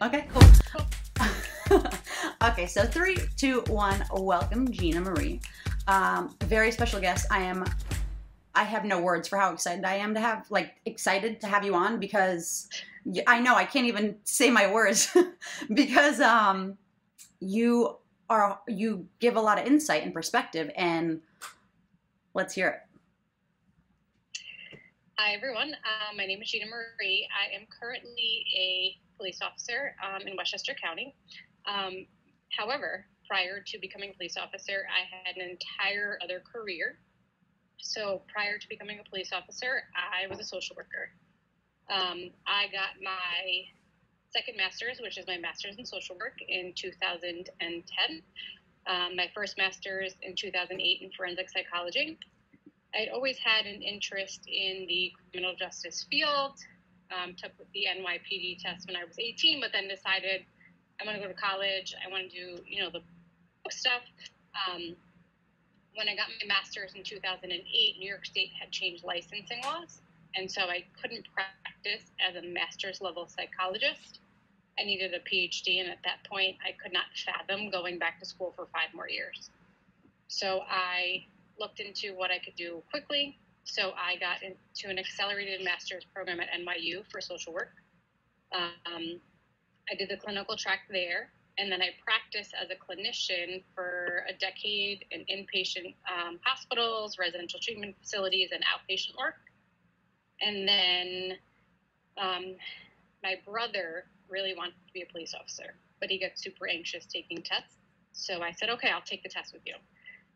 Okay, cool. okay, so three, two, one. Welcome, Gina Marie. Um, very special guest. I am. I have no words for how excited I am to have, like, excited to have you on because I know I can't even say my words because um, you are you give a lot of insight and perspective, and let's hear it. Hi, everyone. Uh, my name is Gina Marie. I am currently a police officer um, in Westchester County. Um, however, prior to becoming a police officer, I had an entire other career. So, prior to becoming a police officer, I was a social worker. Um, I got my second master's, which is my master's in social work, in 2010. Um, my first master's in 2008 in forensic psychology. I'd always had an interest in the criminal justice field. Um, took the NYPD test when I was 18, but then decided I want to go to college. I want to do, you know, the stuff. Um, when I got my master's in 2008, New York State had changed licensing laws, and so I couldn't practice as a master's level psychologist. I needed a PhD, and at that point, I could not fathom going back to school for five more years. So I looked into what I could do quickly. So I got into an accelerated master's program at NYU for social work. Um, I did the clinical track there, and then I practiced as a clinician for a decade in inpatient um, hospitals, residential treatment facilities, and outpatient work. And then um, my brother really wanted to be a police officer, but he got super anxious taking tests. So I said, okay, I'll take the test with you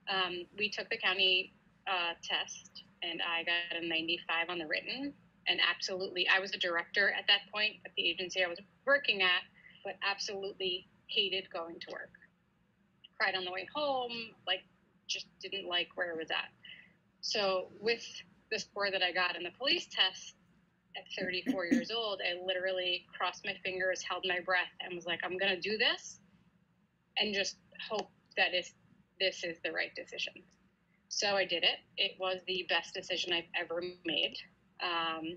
um, we took the county uh, test and I got a 95 on the written. And absolutely, I was a director at that point at the agency I was working at, but absolutely hated going to work. Cried on the way home, like, just didn't like where I was at. So, with the score that I got in the police test at 34 years old, I literally crossed my fingers, held my breath, and was like, I'm going to do this and just hope that this is the right decision. So I did it. It was the best decision I've ever made. Um,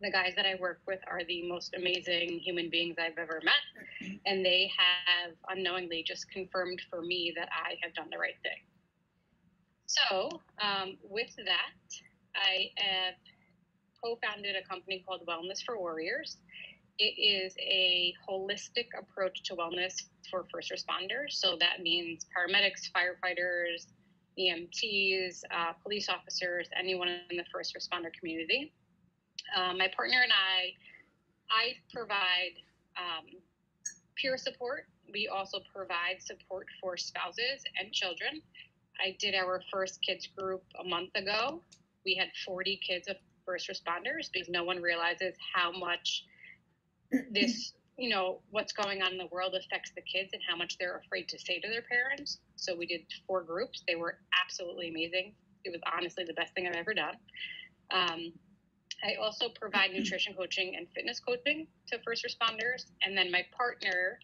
the guys that I work with are the most amazing human beings I've ever met, and they have unknowingly just confirmed for me that I have done the right thing. So, um, with that, I have co founded a company called Wellness for Warriors. It is a holistic approach to wellness for first responders. So that means paramedics, firefighters, EMTs, uh, police officers, anyone in the first responder community. Um, my partner and I, I provide um, peer support. We also provide support for spouses and children. I did our first kids group a month ago. We had 40 kids of first responders because no one realizes how much this you know what's going on in the world affects the kids and how much they're afraid to say to their parents. So we did four groups. They were absolutely amazing. It was honestly the best thing i've ever done. Um, i also provide nutrition coaching and fitness coaching to first responders. And then my partner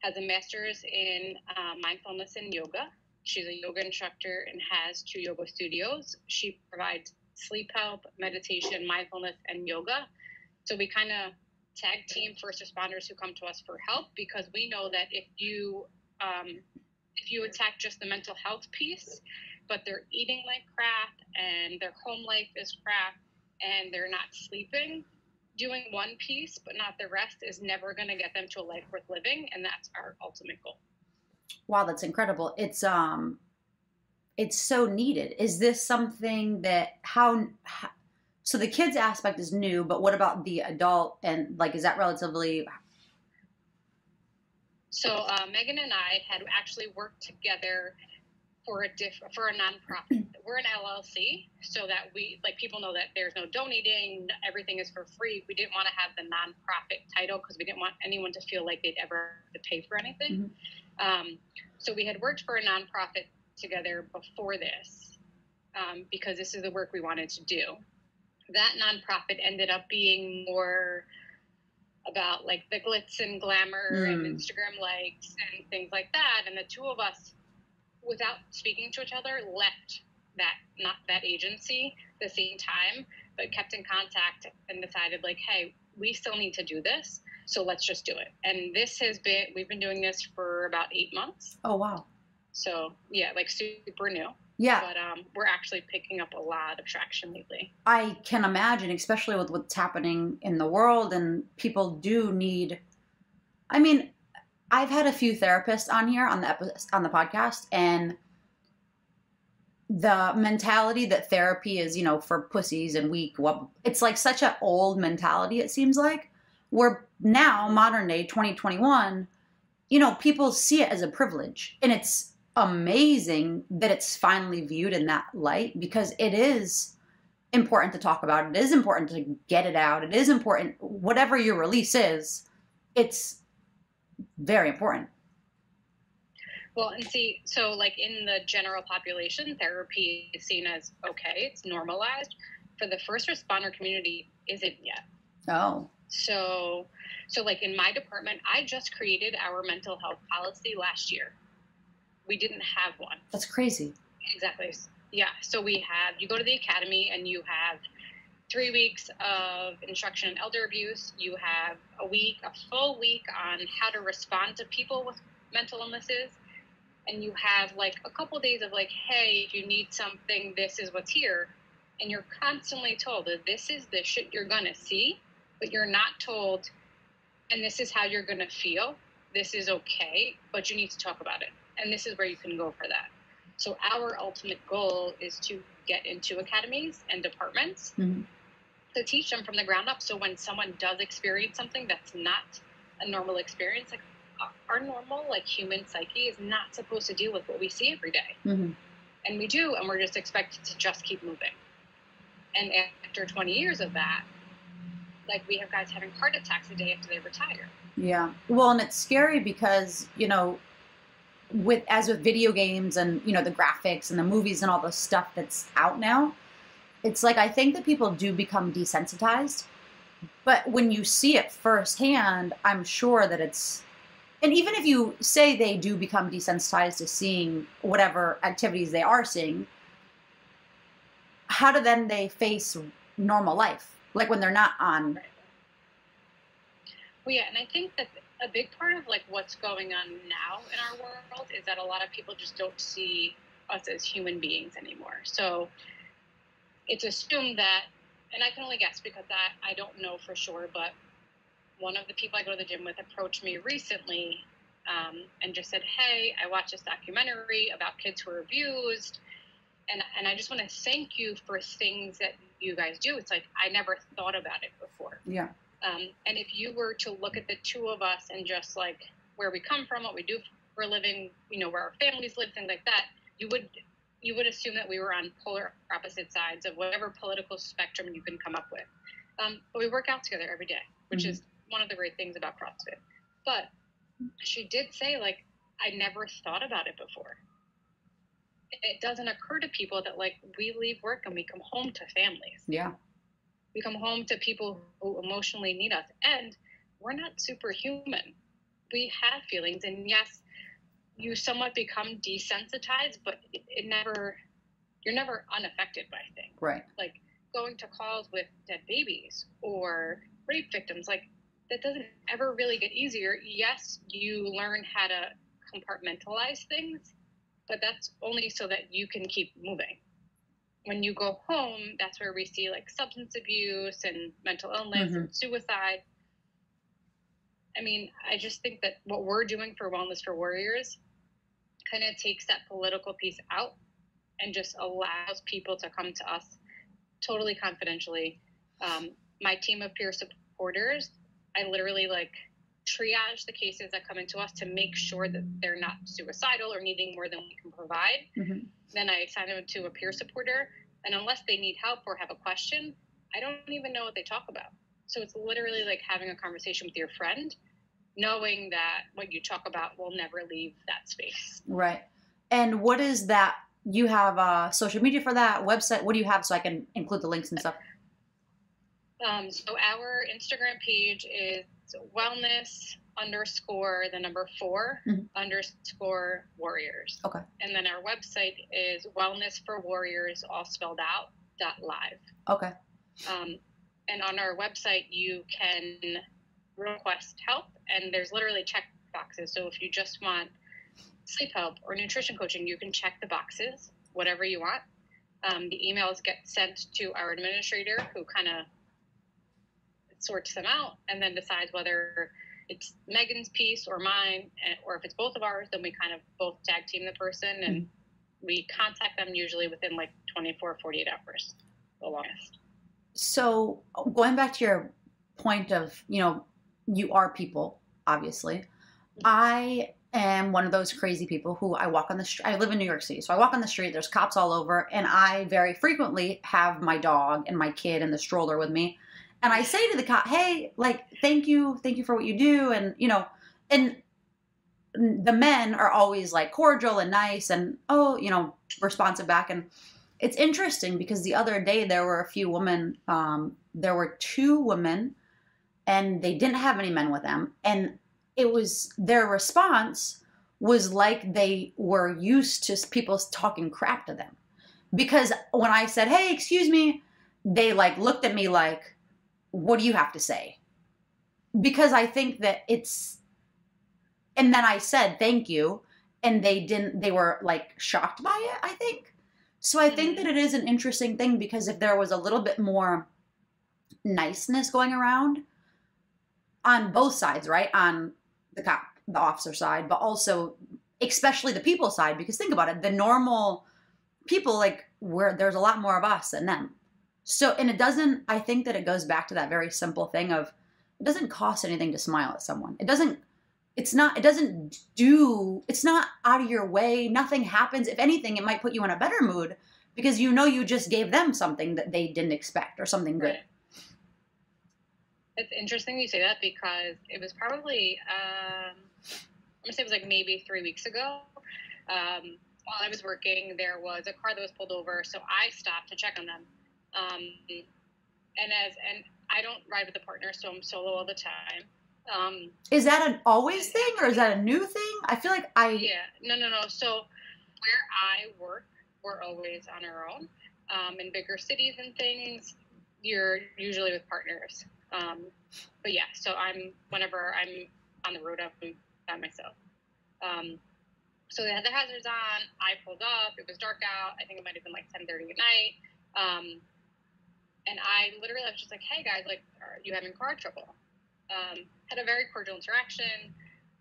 has a master's in uh, mindfulness and yoga. She's a yoga instructor and has two yoga studios. She provides sleep help meditation mindfulness and yoga. So we kind of tag team first responders who come to us for help because we know that if you um, if you attack just the mental health piece, but they're eating like crap and their home life is crap and they're not sleeping, doing one piece but not the rest is never going to get them to a life worth living, and that's our ultimate goal. Wow, that's incredible. It's um it's so needed. Is this something that how, how so the kids aspect is new, but what about the adult and like is that relatively so uh, Megan and I had actually worked together for a diff- for a nonprofit. We're an LLC, so that we like people know that there's no donating, everything is for free. We didn't want to have the nonprofit title because we didn't want anyone to feel like they'd ever have to pay for anything. Mm-hmm. Um, so we had worked for a nonprofit together before this um, because this is the work we wanted to do that nonprofit ended up being more about like the glitz and glamour mm. and Instagram likes and things like that. And the two of us, without speaking to each other, left that not that agency the same time, but kept in contact and decided like, hey, we still need to do this. So let's just do it. And this has been, we've been doing this for about eight months. Oh, wow. So yeah, like super new. Yeah. But um, we're actually picking up a lot of traction lately. I can imagine, especially with what's happening in the world, and people do need. I mean, I've had a few therapists on here on the epi- on the podcast, and the mentality that therapy is, you know, for pussies and weak. What it's like such an old mentality. It seems like where now, modern day, 2021, you know, people see it as a privilege, and it's amazing that it's finally viewed in that light because it is important to talk about. It is important to get it out. It is important, whatever your release is, it's very important. Well, and see, so like in the general population, therapy is seen as okay, it's normalized. For the first responder community, isn't yet. Oh. So, so like in my department, I just created our mental health policy last year we didn't have one. That's crazy. Exactly. Yeah. So we have you go to the academy and you have three weeks of instruction in elder abuse. You have a week, a full week on how to respond to people with mental illnesses. And you have like a couple days of like, hey, if you need something, this is what's here. And you're constantly told that this is the shit you're gonna see, but you're not told, and this is how you're gonna feel. This is okay, but you need to talk about it and this is where you can go for that. So our ultimate goal is to get into academies and departments mm-hmm. to teach them from the ground up. So when someone does experience something that's not a normal experience, like our normal like human psyche is not supposed to deal with what we see every day. Mm-hmm. and we do, and we're just expected to just keep moving. And after 20 years of that, like we have guys having heart attacks a day after they retire. Yeah. Well, and it's scary because, you know, with as with video games and you know the graphics and the movies and all the stuff that's out now it's like i think that people do become desensitized. But when you see it firsthand i'm sure that it's and even if you say they do become desensitized to seeing whatever activities they are seeing how do then they face normal life? Like when they're not on well yeah and i think that a big part of like what's going on now in our world is that a lot of people just don't see us as human beings anymore. So it's assumed that, and I can only guess because I, I don't know for sure, but one of the people I go to the gym with approached me recently um, and just said, Hey, I watched this documentary about kids who are abused. And, and I just want to thank you for things that you guys do. It's like I never thought about it before. Yeah. Um, and if you were to look at the two of us and just like where we come from, what we do for a living, you know, where our families live, things like that, you would you would assume that we were on polar opposite sides of whatever political spectrum you can come up with. Um, but we work out together every day, which mm-hmm. is one of the great things about CrossFit. But she did say, like, I never thought about it before. It doesn't occur to people that like we leave work and we come home to families. Yeah we come home to people who emotionally need us. And we're not superhuman. We have feelings. And yes you somewhat become desensitized but it, it never you're never unaffected by things. Right. Like going to calls with dead babies or rape victims like that doesn't ever really get easier. Yes you learn how to compartmentalize things but that's only so that you can keep moving when you go home, that's where we see like substance abuse and mental illness mm-hmm. and suicide. I mean, I just think that what we're doing for Wellness for Warriors kind of takes that political piece out and just allows people to come to us totally confidentially. Um, my team of peer supporters, I literally like triage the cases that come into us to make sure that they're not suicidal or needing more than we can provide. Mm-hmm. Then I assign them to a peer supporter. And unless they need help or have a question, I don't even know what they talk about. So it's literally like having a conversation with your friend, knowing that what you talk about will never leave that space. Right. And what is that? You have uh, social media for that website. What do you have so I can include the links and stuff? Um, so our Instagram page is wellness underscore the number 4 mm-hmm. underscore warriors. Okay. And then our website is wellness for warriors, all spelled out, dot live. Okay. Um, and on our website, you can request help, and there's literally check boxes. So if you just want sleep help or nutrition coaching, you can check the boxes, whatever you want. Um, the emails get sent to our administrator, who kind of sorts them out and then decides whether it's Megan's piece or mine, or if it's both of ours, then we kind of both tag team the person and mm-hmm. we contact them usually within like 24, 48 hours, the longest. So going back to your point of, you know, you are people, obviously. I am one of those crazy people who I walk on the street. I live in New York City, so I walk on the street. There's cops all over, and I very frequently have my dog and my kid in the stroller with me. And I say to the cop, "Hey, like, thank you, thank you for what you do," and you know, and the men are always like cordial and nice, and oh, you know, responsive back. And it's interesting because the other day there were a few women. Um, there were two women, and they didn't have any men with them, and it was their response was like they were used to people talking crap to them. Because when I said, "Hey, excuse me," they like looked at me like, "What do you have to say?" Because I think that it's and then I said, "Thank you." And they didn't they were like shocked by it, I think. So I think mm-hmm. that it is an interesting thing because if there was a little bit more niceness going around on both sides, right? On the cop, the officer side, but also especially the people side. Because think about it, the normal people, like where there's a lot more of us than them. So, and it doesn't. I think that it goes back to that very simple thing of it doesn't cost anything to smile at someone. It doesn't. It's not. It doesn't do. It's not out of your way. Nothing happens. If anything, it might put you in a better mood because you know you just gave them something that they didn't expect or something good. It's interesting you say that because it was probably um, I'm gonna say it was like maybe three weeks ago. Um, while I was working, there was a car that was pulled over, so I stopped to check on them. Um, and as and I don't ride with a partner, so I'm solo all the time. Um, is that an always thing, or is that a new thing? I feel like I yeah no no no. So where I work, we're always on our own. Um, in bigger cities and things, you're usually with partners. Um, but yeah, so I'm whenever I'm on the road, I'm by myself. Um, so they had the hazards on. I pulled up. It was dark out. I think it might have been like 10:30 at night. Um, and I literally I was just like, "Hey guys, like, are you having car trouble?" Um, had a very cordial interaction.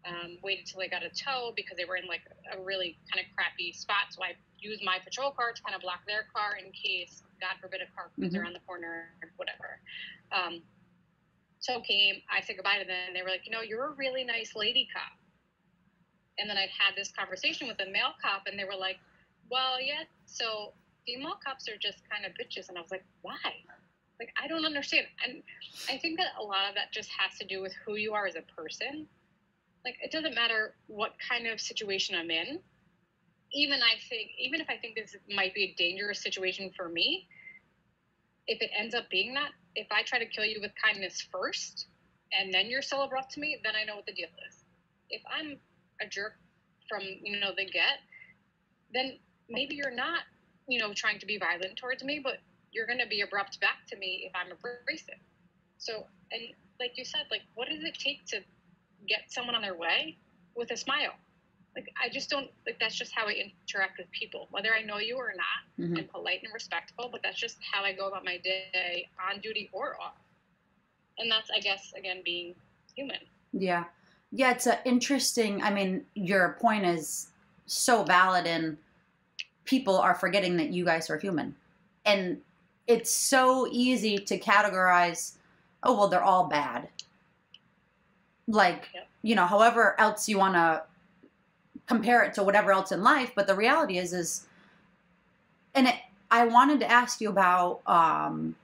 Um, waited till they got a tow because they were in like a really kind of crappy spot. So I used my patrol car to kind of block their car in case, God forbid, a car comes mm-hmm. around the corner or whatever. Um, so came, I said goodbye to them, and they were like, you know, you're a really nice lady cop. And then I had this conversation with a male cop, and they were like, well, yeah, so female cops are just kind of bitches. And I was like, why? Like, I don't understand. And I think that a lot of that just has to do with who you are as a person. Like, it doesn't matter what kind of situation I'm in. Even I think, even if I think this might be a dangerous situation for me, if it ends up being that, if I try to kill you with kindness first and then you're still abrupt to me, then I know what the deal is. If I'm a jerk from, you know, the get, then maybe you're not, you know, trying to be violent towards me, but you're going to be abrupt back to me if I'm abrasive. So, and like you said, like, what does it take to get someone on their way with a smile? like I just don't like that's just how I interact with people, whether I know you or not. Mm-hmm. I'm polite and respectful, but that's just how I go about my day, on duty or off. And that's, I guess, again, being human. Yeah, yeah. It's a interesting. I mean, your point is so valid, and people are forgetting that you guys are human, and it's so easy to categorize. Oh well, they're all bad. Like yep. you know, however else you want to compare it to whatever else in life. But the reality is, is, and it, I wanted to ask you about um,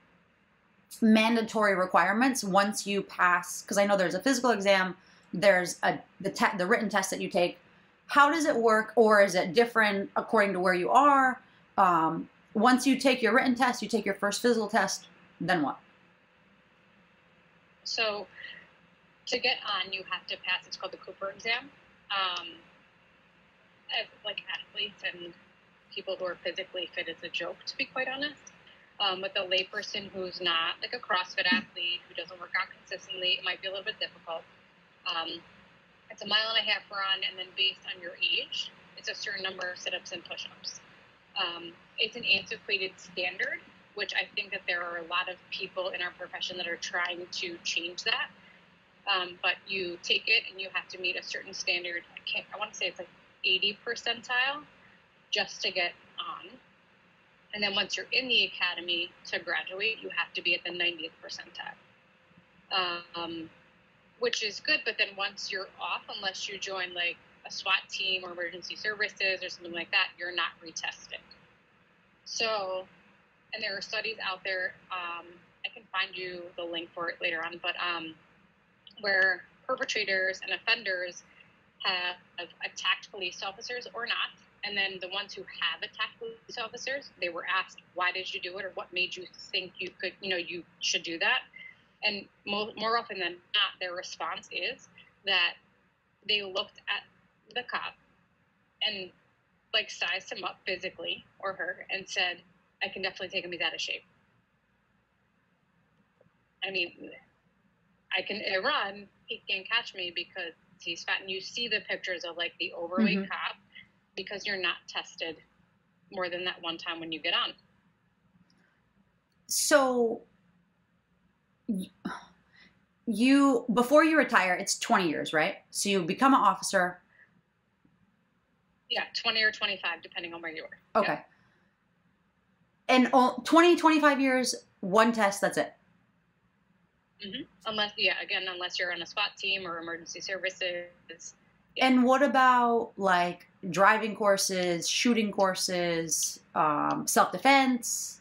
mandatory requirements once you pass, because I know there's a physical exam, there's a the te- the written test that you take. How does it work, or is it different according to where you are? Um, once you take your written test, you take your first physical test, then what? So, to get on, you have to pass. It's called the Cooper exam. Um, as like athletes and people who are physically fit is a joke, to be quite honest. Um, with a layperson who's not like a CrossFit athlete who doesn't work out consistently, it might be a little bit difficult. It's a mile and a half run, and then based on your age, it's a certain number of sit-ups and push-ups. Um, it's an antiquated standard, which I think that there are a lot of people in our profession that are trying to change that. Um, but you take it and you have to meet a certain standard. I can't. I want to say it's like 80 percentile just to get on. And then once you're in the academy to graduate, you have to be at the 90th percentile, um, which is good. But then once you're off, unless you join like a SWAT team or emergency services or something like that, you're not retested. So, and there are studies out there. Um, I can find you the link for it later on, but um, where perpetrators and offenders have attacked police officers or not. And then the ones who have attacked police officers, they were asked, why did you do it or what made you think you could, you know, you should do that? And more, more often than not, their response is that they looked at the cop and like sized him up physically or her and said, I can definitely take him, he's out of shape. I mean, I can run, he can't catch me because he's fat. And you see the pictures of like the overweight mm-hmm. cop because you're not tested more than that one time when you get on. So you before you retire, it's 20 years, right? So you become an officer. Yeah, 20 or 25 depending on where you are. Okay. Yeah. And 20 25 years, one test, that's it. Mm-hmm. Unless, yeah, again, unless you're on a SWAT team or emergency services. Yeah. And what about like driving courses, shooting courses, um, self defense?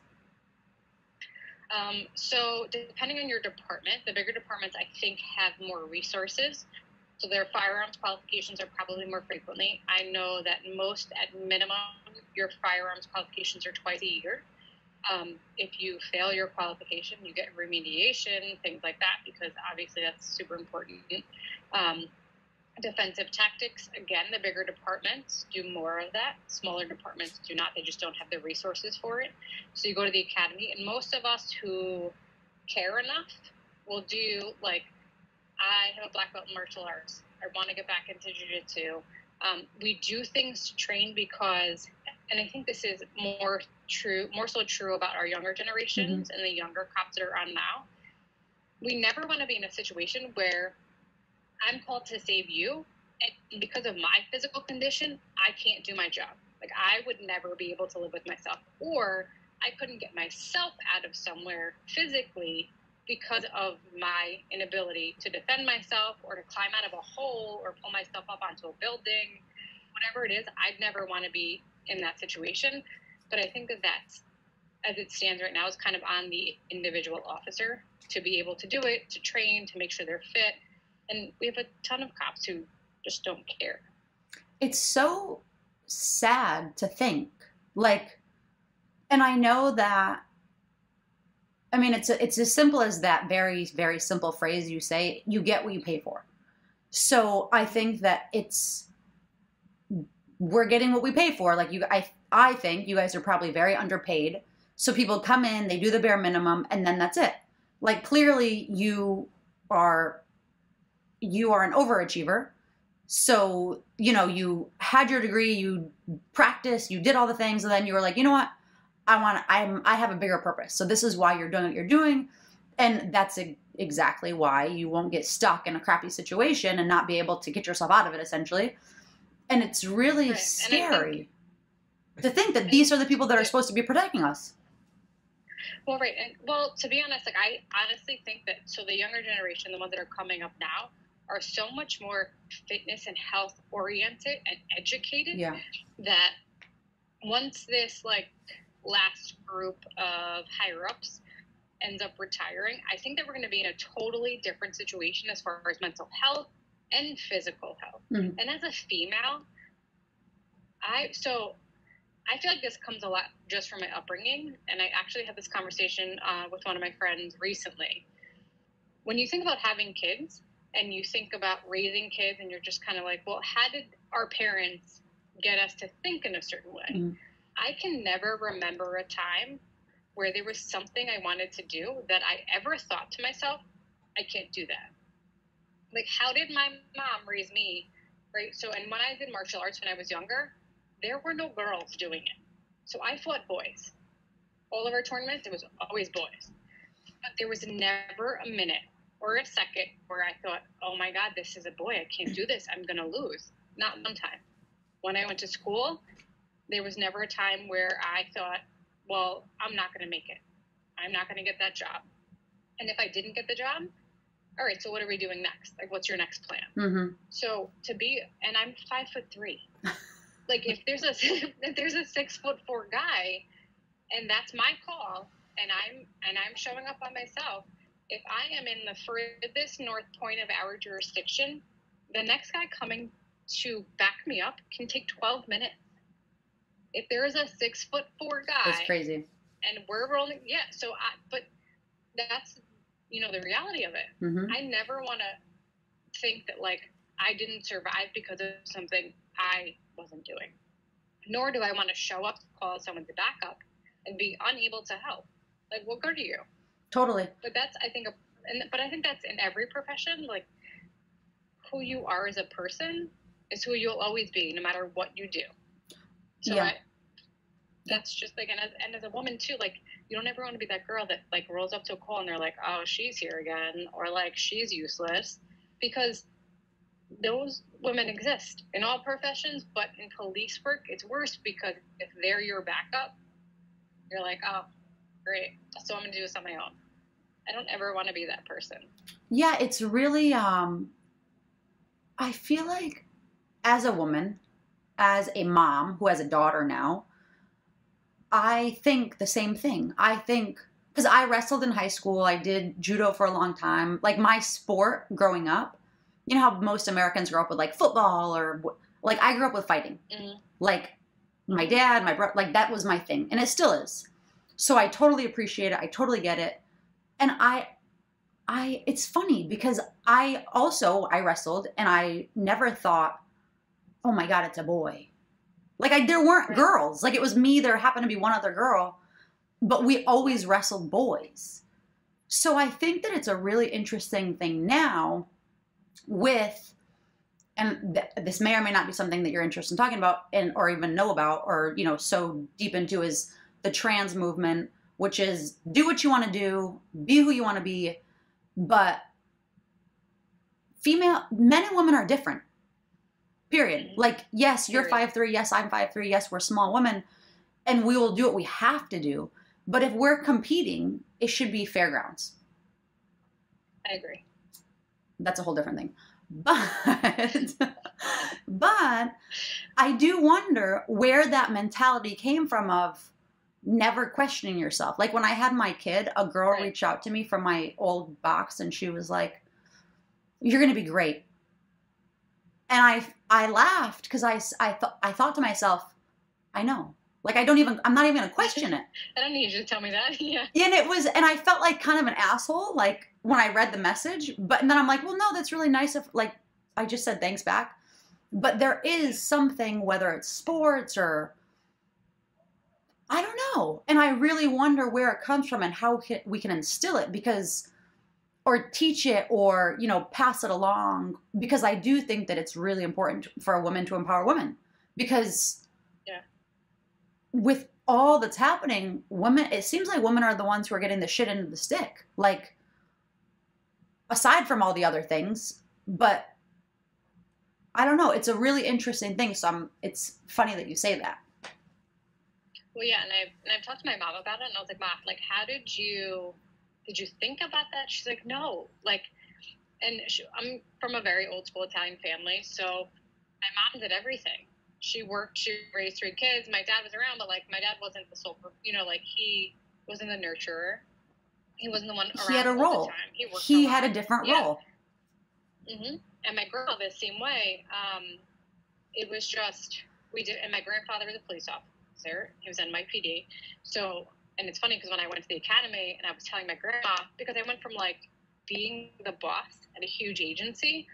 Um, so, depending on your department, the bigger departments I think have more resources. So, their firearms qualifications are probably more frequently. I know that most, at minimum, your firearms qualifications are twice a year. Um, if you fail your qualification, you get remediation, things like that, because obviously that's super important. Um, defensive tactics, again, the bigger departments do more of that. Smaller departments do not, they just don't have the resources for it. So you go to the academy, and most of us who care enough will do, like, I have a black belt in martial arts. I want to get back into jiu-jitsu. Um, we do things to train because, and I think this is more true, more so true about our younger generations mm-hmm. and the younger cops that are on now. We never want to be in a situation where I'm called to save you, and because of my physical condition, I can't do my job. Like I would never be able to live with myself, or I couldn't get myself out of somewhere physically because of my inability to defend myself or to climb out of a hole or pull myself up onto a building, whatever it is, I'd never want to be in that situation. But I think that that's, as it stands right now, is kind of on the individual officer to be able to do it, to train, to make sure they're fit. And we have a ton of cops who just don't care. It's so sad to think. Like, and I know that I mean, it's a, it's as simple as that very very simple phrase you say. You get what you pay for. So I think that it's we're getting what we pay for. Like you, I I think you guys are probably very underpaid. So people come in, they do the bare minimum, and then that's it. Like clearly you are you are an overachiever. So, you know, you had your degree, you practiced, you did all the things, and then you were like, you know what? I want I'm I have a bigger purpose. So this is why you're doing what you're doing, and that's a, exactly why you won't get stuck in a crappy situation and not be able to get yourself out of it essentially. And it's really right. scary think, to think that these are the people that are supposed to be protecting us. Well, right, and well, to be honest, like I honestly think that so the younger generation, the ones that are coming up now, are so much more fitness and health oriented and educated yeah. that once this like last group of higher ups ends up retiring, I think that we're going to be in a totally different situation as far as mental health and physical health. Mm-hmm. And as a female, I so I feel like this comes a lot just from my upbringing, and I actually had this conversation uh, with one of my friends recently. When you think about having kids and you think about raising kids, and you're just kind of like, well, how did our parents get us to think in a certain way? Mm-hmm I can never remember a time where there was something I wanted to do that I ever thought to myself, I can't do that. Like, how did my mom raise me? Right. So, and when I did martial arts when I was younger, there were no girls doing it. So I fought boys. All of our tournaments, it was always boys. But there was never a minute or a second where I thought, oh my God, this is a boy. I can't do this. I'm going to lose. Not one time. When I went to school, there was never a time where I thought, well, I'm not going to make it. I'm not going to get that job. And if I didn't get the job, all right, so what are we doing next? Like, what's your next plan? Mm-hmm. So to be, and I'm five foot three. like, if there's a if there's a six foot four guy, and that's my call, and I'm and I'm showing up on myself. If I am in the furthest north point of our jurisdiction, the next guy coming to back me up can take 12 minutes. If there is a six foot four guy, That's crazy. and we're rolling, yeah. So I, but that's you know the reality of it. Mm-hmm. I never want to think that like I didn't survive because of something I wasn't doing. Nor do I want to show up, to call someone to back up, and be unable to help. Like, what good are you? Totally. But that's I think, a, and but I think that's in every profession. Like, who you are as a person is who you'll always be, no matter what you do. So Yeah. I, that's just like, and as, and as a woman too, like you don't ever want to be that girl that like rolls up to a call and they're like, oh, she's here again, or like she's useless, because those women exist in all professions, but in police work, it's worse because if they're your backup, you're like, oh, great, so I'm gonna do this on my own. I don't ever want to be that person. Yeah, it's really um I feel like as a woman, as a mom who has a daughter now, I think the same thing. I think because I wrestled in high school, I did judo for a long time. Like my sport growing up, you know how most Americans grow up with like football or like I grew up with fighting. Mhm. Like my dad, my brother, like that was my thing, and it still is. So I totally appreciate it. I totally get it, and I I it's funny because I also I wrestled and I never thought, oh my god, it's a boy. Like I there weren't Right. girls. Like it was me. There happened to be one other girl, but we always wrestled boys. So I think that it's a really interesting thing now with and th- this may or may not be something that you're interested in talking about and or even know about or you know so deep into is the trans movement which is do what you want to do be who you want to be but female men and women are different period Mhm. like yes you're five three yes i'm five three yes we're small women and we will do what we have to do but if we're competing it should be fairgrounds I agree. that's a whole different thing. But but I do wonder where that mentality came from of never questioning yourself. Like when I had my kid, a girl Right. reached out to me from my old box and she was like, "You're going to be great." And I I laughed cuz I I thought I thought to myself, I know. Like I don't even I'm not even going to question it. I don't need you to tell me that. yeah. And it was, and I felt like kind of an asshole, like when I read the message. But and then I'm like, well, no, that's really nice. If like I just said thanks back. But there is something, whether it's sports or I don't know, and I really wonder where it comes from and how we can instill it because, or teach it, or you know, pass it along. Because I do think that it's really important for a woman to empower women because Yeah. with all that's happening, women it seems like women are the ones who are getting the shit into the stick. Like aside from all the other things, but I don't know, it's a really interesting thing. So I'm it's funny that you say that. Well, yeah, and I've and I've talked to my mom about it, and I was like, "Mom, like, how did you did you think about that?" She's like, "No, like." And she, I'm from a very old school Italian family, so my mom did everything. She worked, she raised three kids. My dad was around, but like my dad wasn't the sole, you know, like he wasn't the nurturer. He wasn't the one around He had a role. He. He had a different Yeah. role. hmm And my girl the same way. Um, it was just we did, and my grandfather was a police officer. He was NYPD. So, and it's funny because when I went to the academy and I was telling my grandma because I went from like being the boss at a huge agency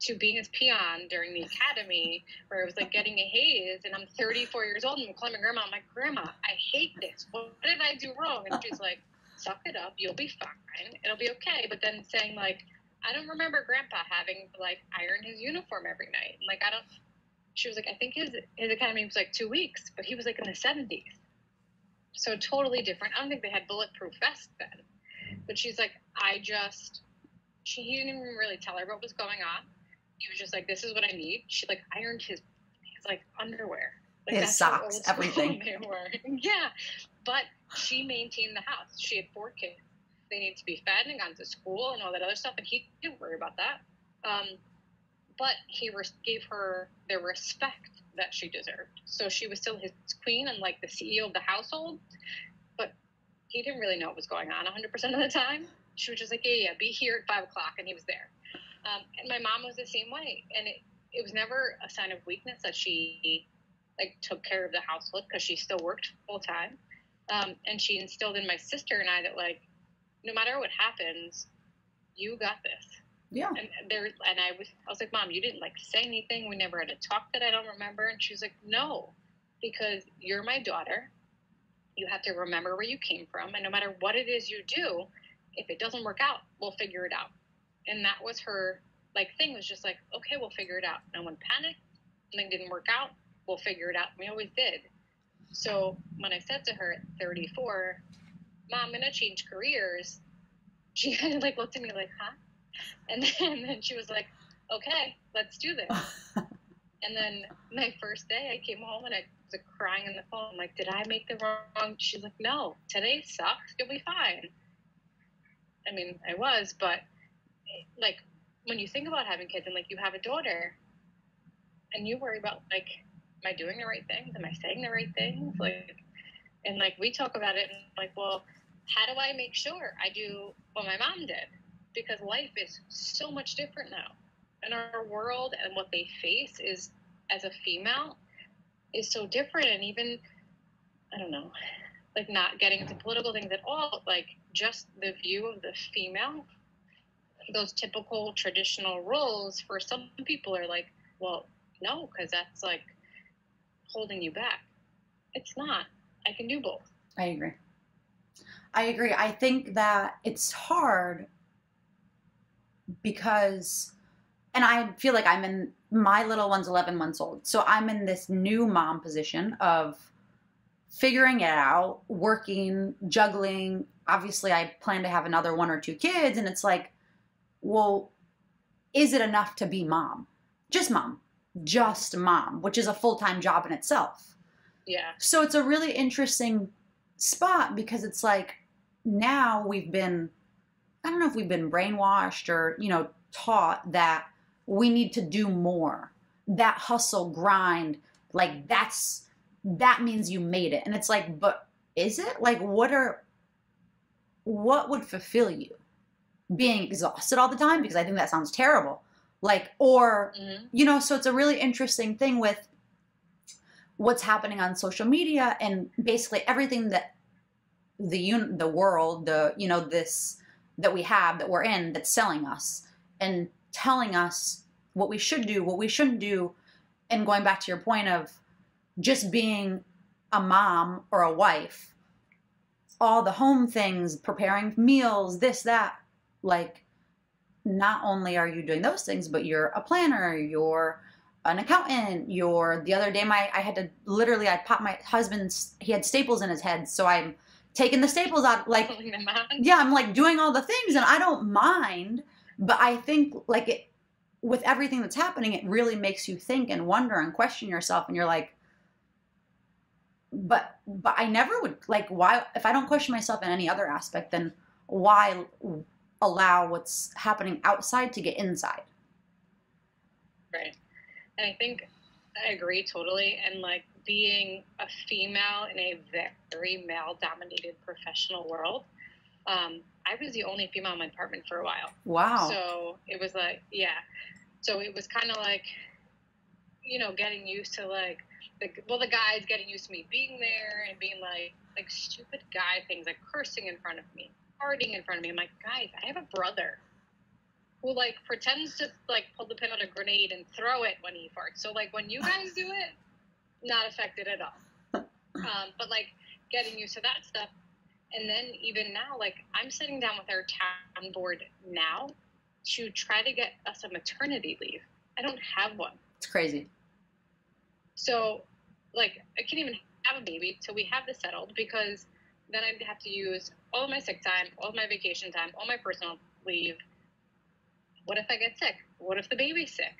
to being his peon during the academy where it was like getting a haze and I'm 34 years old and I'm calling my grandma, I'm like, Grandma, I hate this. What did I do wrong? And she's like, Suck it up, you'll be fine. It'll be okay. But then saying like, I don't remember grandpa having to like iron his uniform every night. Like I don't she was like, I think his his academy was like two weeks, but he was like in the seventies. So totally different. I don't think they had bulletproof vests then. But she's like, I just she he didn't even really tell her what was going on. He was just like, This is what I need. She like ironed his his like underwear. Like, His socks, everything. They were. Yeah. But she maintained the house. She had four kids. They needed to be fed and gone to school and all that other stuff, and he didn't worry about that. Um, but he res- gave her the respect that she deserved. So she was still his queen and like the CEO of the household, but he didn't really know what was going on 100% of the time. She was just like, yeah, yeah, be here at five o'clock, and he was there. Um, and my mom was the same way, and it, it was never a sign of weakness that she like took care of the household because she still worked full time. Um, and she instilled in my sister and I that like, no matter what happens, you got this Yeah. and there and I was I was like, Mom, you didn't like say anything. We never had a talk that I don't remember. And she was like, No, because you're my daughter. You have to remember where you came from, and no matter what it is you do, if it doesn't work out, we'll figure it out. And that was her like thing was just like, okay, we'll figure it out. No one panicked. Something didn't work out. We'll figure it out. We always did. So when I said to her at 34, Mom, I'm gonna change careers, she kind of like looked at me like, huh? And then, and then she was like, okay, let's do this. and then my first day, I came home and I was like, crying on the phone. I'm like, did I make the wrong? She's like, no, today sucks. You'll be fine. I mean, I was, but like when you think about having kids and like you have a daughter and you worry about like, am I doing the right things? Am I saying the right things? Like, and like we talk about it and like, well, how do I make sure I do what my mom did? Because life is so much different now. And our world and what they face is, as a female, is so different. And even, I don't know, like not getting into political things at all, like just the view of the female, those typical traditional roles for some people are like, well, no, because that's like holding you back. It's not. I can do both. I agree. I agree. I think that it's hard because, and I feel like I'm in, my little one's 11 months old. So I'm in this new mom position of figuring it out, working, juggling. Obviously, I plan to have another one or two kids. And it's like, well, is it enough to be mom? Just mom. Just mom, which is a full time job in itself. Yeah. So it's a really interesting spot because it's like now we've been I don't know if we've been brainwashed or, you know, taught that we need to do more. That hustle grind, like that's that means you made it. And it's like, but is it? Like what are what would fulfill you? Being exhausted all the time because I think that sounds terrible. Like or hmm you know so it's a really interesting thing with what's happening on social media and basically everything that the un- the world the you know this that we have that we're in that's selling us and telling us what we should do what we shouldn't do. And going back to your point of just being a mom or a wife all the home things preparing meals this that like not only are you doing those things but you're a planner you're an accountant you're the other day my i had to literally i popped my husband's he had staples in his head so i'm taking the staples out like Pulling them out. yeah i'm like doing all the things and i don't mind but i think like it with everything that's happening it really makes you think and wonder and question yourself and you're like but but i never would like why if i don't question myself in any other aspect then why allow what's happening outside to get inside Right. And I think I agree totally. And like being a female in a very male dominated professional world, um, I was the only female in my department for a while. wow So it was like, yeah. So it was kind of like, you know, getting used to like, the, well, the guys getting used to me being there and being like, like stupid guy things, like cursing in front of me, farting in front of me. I'm like, guys, I have a brother. who like pretends to like pull the pin on a grenade and throw it when he farts. So like when you guys do it, not affected at all. Um, but like getting used to that stuff, and then even now, like I'm sitting down with our town board now to try to get us a maternity leave. I don't have one. It's crazy. So, like, I can't even have a baby till we have this settled because then I'd have to use all of my sick time, all of my vacation time, all my personal leave. What if I get sick? What if the baby's sick?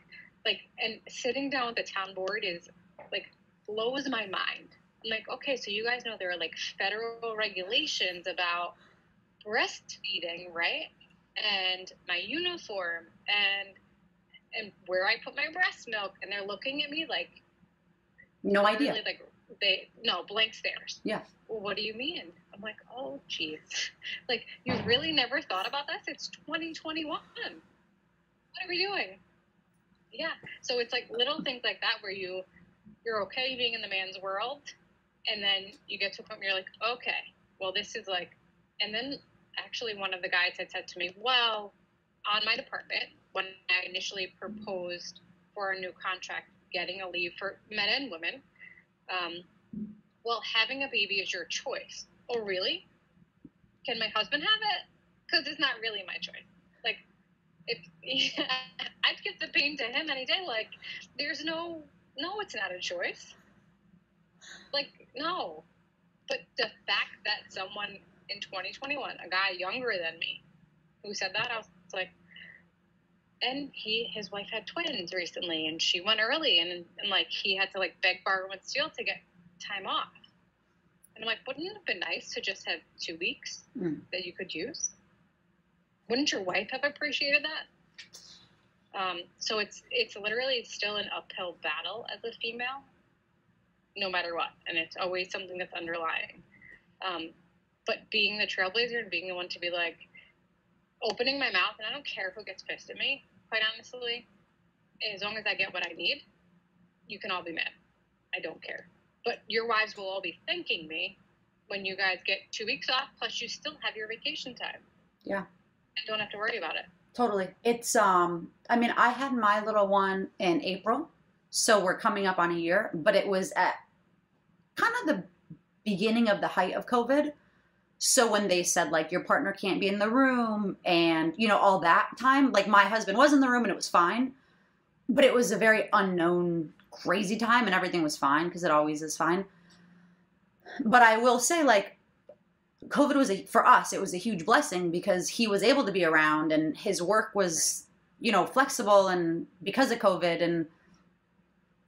Like, and sitting down with the town board is like blows my mind. I'm like, okay, so you guys know there are like federal regulations about breastfeeding, right? And my uniform and and where I put my breast milk, and they're looking at me like, no idea. Really, like they no blank stares. Yeah. Well, what do you mean? I'm like, oh, geez, like you really never thought about this? It's 2021. What are we doing? Yeah. So it's like little things like that where you you're okay being in the man's world, and then you get to a point where you're like, okay, well, this is like, and then actually one of the guys had said to me, well, on my department when I initially proposed for a new contract, getting a leave for men and women. Um, well, having a baby is your choice. Oh, really? Can my husband have it? Because it's not really my choice. Like, if I'd give the pain to him any day. Like, there's no, no, it's not a choice. Like, no. But the fact that someone in 2021, a guy younger than me, who said that, I was like, and he his wife had twins recently and she went early and, and like he had to like beg borrow and steal to get time off and i'm like wouldn't it have been nice to just have two weeks Mm. that you could use wouldn't your wife have appreciated that um, so it's it's literally still an uphill battle as a female no matter what and it's always something that's underlying um, but being the trailblazer and being the one to be like opening my mouth and i don't care who gets pissed at me quite honestly, as long as I get what I need, you can all be mad. I don't care. But your wives will all be thanking me when you guys get two weeks off, plus you still have your vacation time. Yeah. And don't have to worry about it. Totally. It's um I mean, I had my little one in April, so we're coming up on a year, but it was at kind of the beginning of the height of COVID. So when they said like your partner can't be in the room and you know all that time, like my husband was in the room and it was fine, but it was a very unknown crazy time and everything was fine because it always is fine. But I will say like COVID was a, for us, it was a huge blessing because he was able to be around and his work was, you know, flexible and because of COVID. And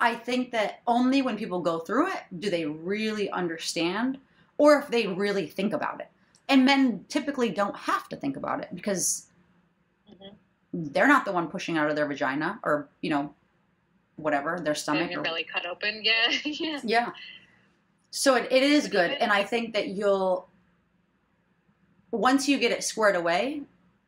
I think that only when people go through it do they really understand or if they really think about it. And men typically don't have to think about it because Mhm. they're not the one pushing out of their vagina or, you know, whatever, their stomach. Or- belly cut open. Yeah. yeah. yeah. So it, it is good. And I think that you'll, once you get it squared away,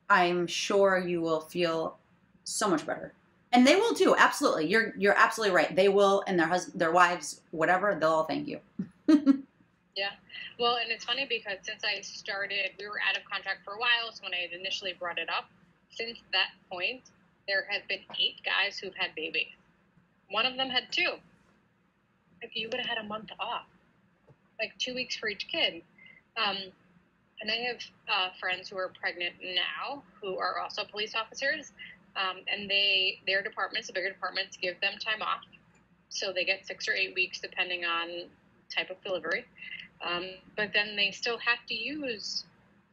I'm sure you will feel so much better. And they will too. Absolutely. You're, you're absolutely right. They will, and their husband, their wives, whatever, they'll all thank you. Yeah. Well, and it's funny because since I started, we were out of contract for a while. So when I initially brought it up, since that point, there have been eight guys who've had babies. One of them had two. Like you would have had a month off, like two weeks for each kid. Um, and I have uh, friends who are pregnant now who are also police officers, um, and they their departments, the bigger departments, give them time off, so they get six or eight weeks depending on type of delivery. Um, but then they still have to use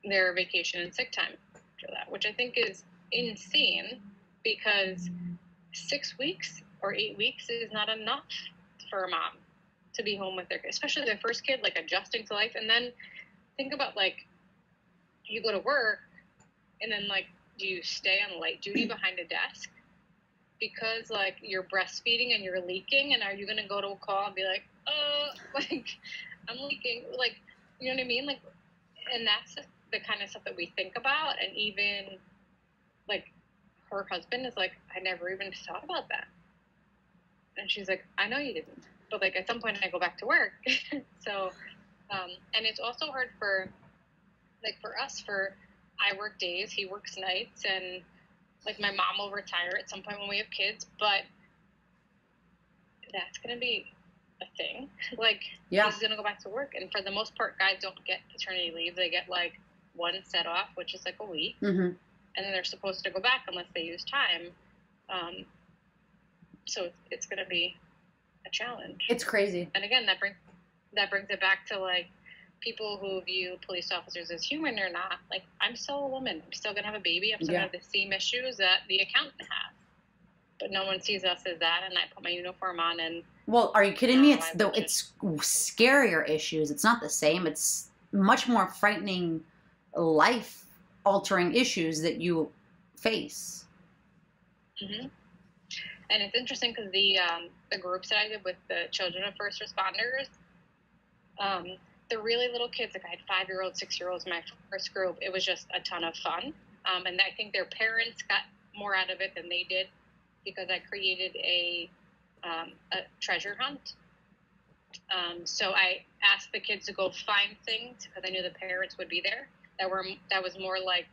their vacation and sick time for that, which I think is insane because six weeks or eight weeks is not enough for a mom to be home with their kid, especially their first kid, like adjusting to life. And then think about like you go to work and then like do you stay on light duty behind a desk? Because like you're breastfeeding and you're leaking and are you gonna go to a call and be like, oh like I'm leaking, like you know what I mean, like, and that's the kind of stuff that we think about, and even like her husband is like, I never even thought about that, and she's like, I know you didn't, but like at some point I go back to work, so, um, and it's also hard for, like for us, for I work days, he works nights, and like my mom will retire at some point when we have kids, but that's gonna be a thing. Like Yeah. he's gonna go back to work, and for the most part, guys don't get paternity leave. They get like one set off, which is like a week, hmm and then they're supposed to go back unless they use time. Um, so it's, it's gonna be a challenge. It's crazy. And again, that brings that brings it back to like people who view police officers as human or not. Like I'm still a woman. I'm still gonna have a baby. I'm still Yeah. gonna have the same issues that the accountant has. But no one sees us as that, and I put my uniform on, and Well, are you kidding me? It's the it's scarier issues. It's not the same. It's much more frightening, life altering issues that you face. hmm and it's interesting because the um, the groups that I did with the children of first responders, um, the really little kids, like I had five year olds, six year olds in my first group. It was just a ton of fun, um, and I think their parents got more out of it than they did because I created a um, a treasure hunt. Um, so I asked the kids to go find things because I knew the parents would be there. That were that was more like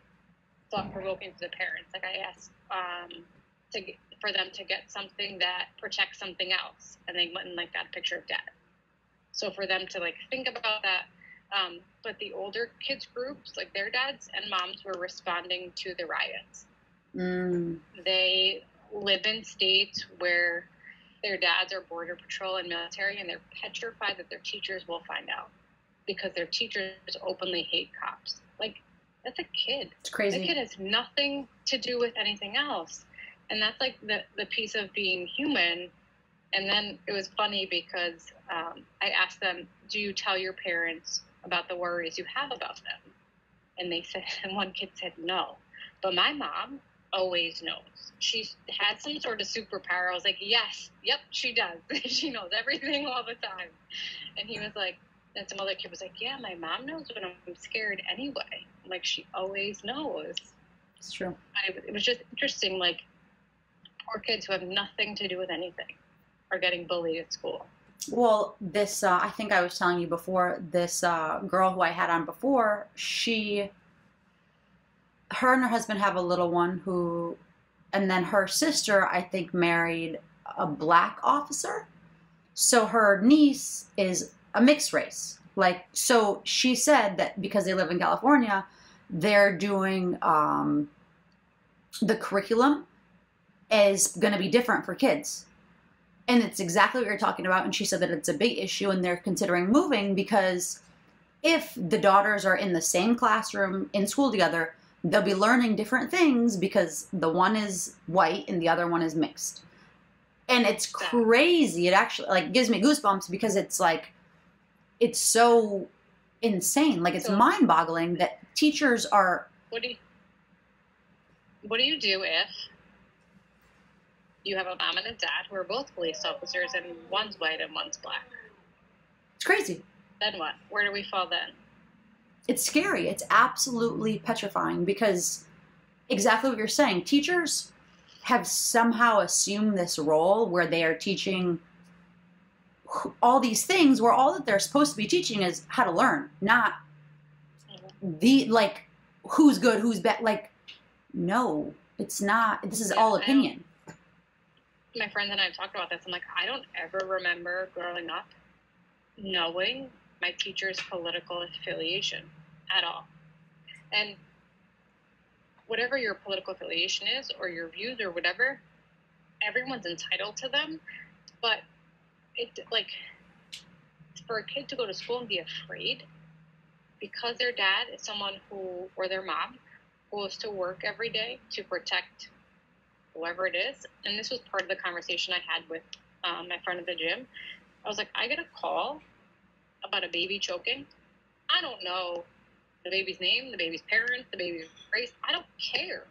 thought provoking to the parents. Like I asked um, to for them to get something that protects something else, and they went and like got a picture of dad. So for them to like think about that. Um, but the older kids groups, like their dads and moms, were responding to the riots Mm, they live in states where their dads are border patrol and military and they're petrified that their teachers will find out because their teachers openly hate cops like that's a kid it's that crazy. kid has nothing to do with anything else and that's like the, the piece of being human and then it was funny because um, i asked them do you tell your parents about the worries you have about them? And they said and one kid said no. But my mom always knows. She had some sort of superpower. I was like yes yep she does. She knows everything all the time. And he was like and some other kid was like yeah my mom knows when i'm scared anyway. I'm like she always knows. It's true. I, it was just interesting like poor kids who have nothing to do with anything are getting bullied at school Well, this uh, I think I was telling you before. This uh, girl who I had on before, she, her and her husband have a little one who, and then her sister I think married a black officer. So her niece is a mixed race. Like so, she said that because they live in California, they're doing um, the curriculum is going to be different for kids and it's exactly what you're talking about and she said that it's a big issue and they're considering moving because if the daughters are in the same classroom in school together they'll be learning different things because the one is white and the other one is mixed. And it's crazy. It actually like gives me goosebumps because it's like it's so insane. Like it's So- mind-boggling that teachers are what do you what do you do if you have a mom and a dad who are both police officers and one's white and one's black it's crazy then what where do we fall then it's scary. It's absolutely petrifying because exactly what you're saying. Teachers have somehow assumed this role where they are teaching all these things where all that they're supposed to be teaching is how to learn, not the like who's good, who's bad. Like, no, it's not. This is Yeah, all opinion. My friends and I have talked about this. I'm like, I don't ever remember growing up knowing my teacher's political affiliation at all. And whatever your political affiliation is or your views or whatever, everyone's entitled to them. But it like for a kid to go to school and be afraid because their dad is someone who or their mom goes to work every day to protect whoever it is. And this was part of the conversation I had with um, my friend at the gym. I was like, I get a call about a baby choking. I don't know the baby's name, the baby's parents, the baby's race. I don't care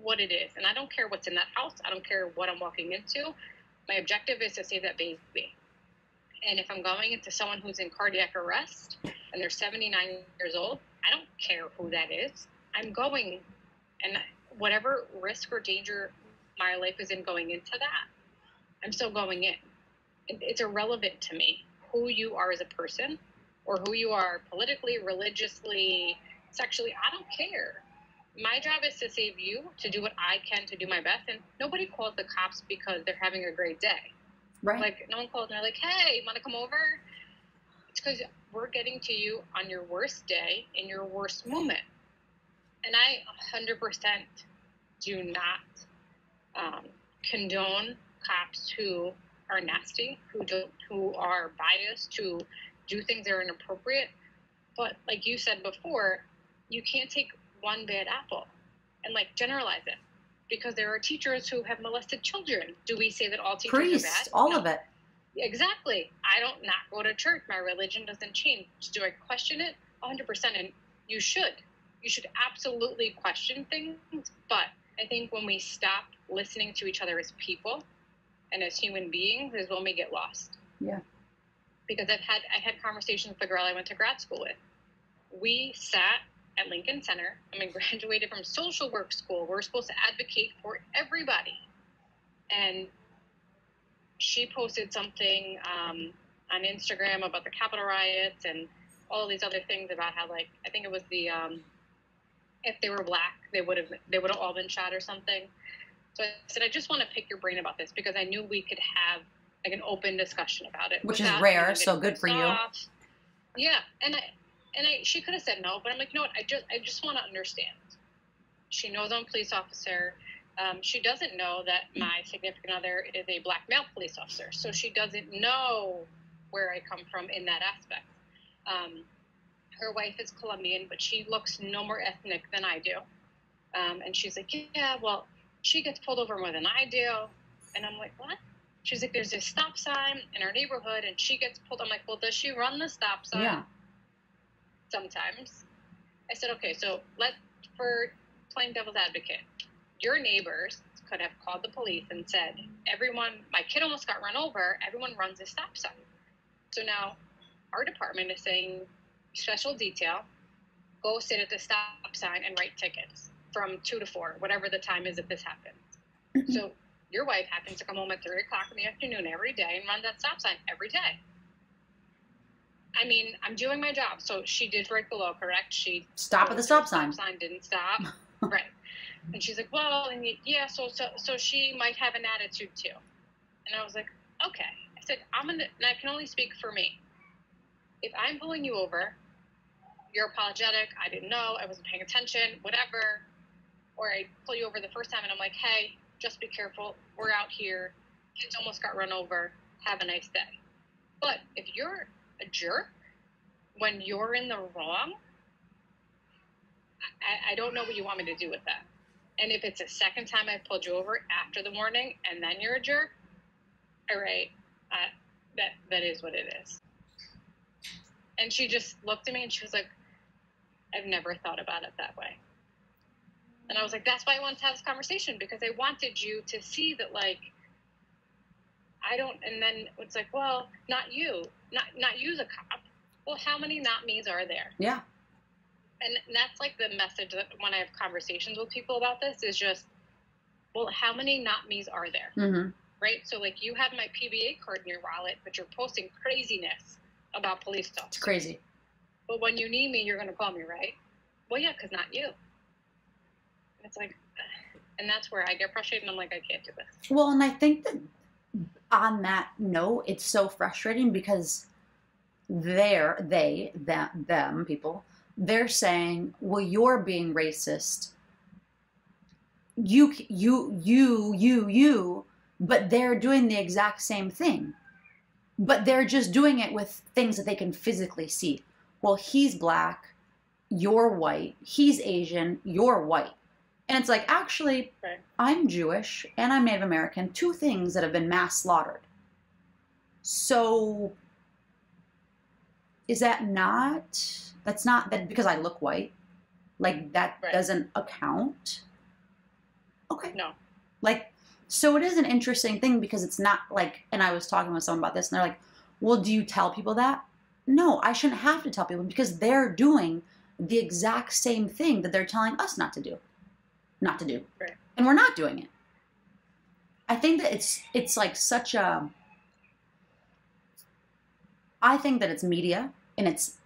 what it is. And I don't care what's in that house. I don't care what I'm walking into. My objective is to save that baby. And if I'm going into someone who's in cardiac arrest and they're 79 years old, I don't care who that is. I'm going, and whatever risk or danger my life is in going into that, I'm still going in. It- It's irrelevant to me who you are as a person or who you are politically, religiously, sexually. I don't care. my job is to save you, to do what I can to do my best. And nobody calls the cops because they're having a great day. Right. Like, no one calls and they're like, hey, you want to come over? It's because we're getting to you on your worst day, in your worst moment. And I 100% do not um, condone cops who are nasty, who don't, who are biased, who do things that are inappropriate. But like you said before, you can't take one bad apple and like generalize it because there are teachers who have molested children. Do we say that all teachers Priests, are bad? all No. of it. Exactly. I don't not go to church. My religion doesn't change. Do I question it? 100%. And you should. You should absolutely question things. But I think when we stop listening to each other as people and as human beings is when we get lost. Yeah. Because I've had I had conversations with the girl I went to grad school with. We sat at Lincoln Center. I mean, graduated from social work school. We're supposed to advocate for everybody. And she posted something um, on Instagram about the Capitol riots and all these other things about how, like, I think it was the um, if they were black, they would have they would have all been shot or something. So I said, I just want to pick your brain about this because I knew we could have like an open discussion about it, Which is rare, so good for pissed you. Yeah, and I and I she could have said no, but I'm like, you know what? I just I just want to understand. She knows I'm a police officer. Um, she doesn't know that my significant other is a black male police officer, so she doesn't know where I come from in that aspect. Um, her wife is Colombian, but she looks no more ethnic than I do. Um, and she's like, yeah, well, she gets pulled over more than I do. And I'm like, what? She's like, there's a stop sign in our neighborhood, and she gets pulled. I'm like, well, does she run the stop sign? Yeah. Sometimes. I said, okay, so let's for playing devil's advocate, your neighbors could have called the police and said, everyone, my kid almost got run over. Everyone runs a stop sign. So now our department is saying, special detail, go sit at the stop sign and write tickets from two to four, whatever the time is that this happens. so your wife happens to come home at three o'clock in the afternoon every day and run that stop sign every day. I mean, I'm doing my job. So she did break the law, correct? She Stop at the stop sign. Stop sign didn't stop. right. And she's like, well, and yeah, so, so so she might have an attitude too. And I was like, okay. I said, I'm gonna, and I can only speak for me. If I'm pulling you over, you're apologetic. I didn't know. I wasn't paying attention. Whatever. Or I pull you over the first time, and I'm like, hey, just be careful. We're out here. Kids almost got run over. Have a nice day. But if you're a jerk when you're in the wrong, I, I don't know what you want me to do with that. And if it's a second time I pulled you over after the warning and then you're a jerk, all right, uh, that that is what it is. And she just looked at me and she was like, I've never thought about it that way. And I was like, that's why I wanted to have this conversation because I wanted you to see that, like, I don't. And then it's like, well, not you, not not you's a cop. Well, how many not me's are there? Yeah. and that's like the message that when I have conversations with people about this is just, well, how many not me's are there, Mm-hmm. right? So like you have my PBA card in your wallet, but you're posting craziness about police stuff. It's crazy. But when you need me, you're gonna call me, right? Well, yeah, because not you. And it's like, and that's where I get frustrated. and I'm like, I can't do this. Well, and I think that on that note, it's so frustrating because they're they them them people they're saying, well, you're being racist. You you you you you, but they're doing the exact same thing. But they're just doing it with things that they can physically see. Well, he's black, you're white. He's Asian, you're white. And it's like, actually, Right. I'm Jewish and I'm Native American, two things that have been mass slaughtered. So is that not that's not that because I look white? Like that Right. doesn't account? Okay. No. Like so it is an interesting thing because it's not like and I was talking with someone about this and they're like, "Well, do you tell people that?" No, I shouldn't have to tell people because they're doing the exact same thing that they're telling us not to do. Not to do. Right. And we're not doing it. I think that it's it's like such a I think that it's media and it's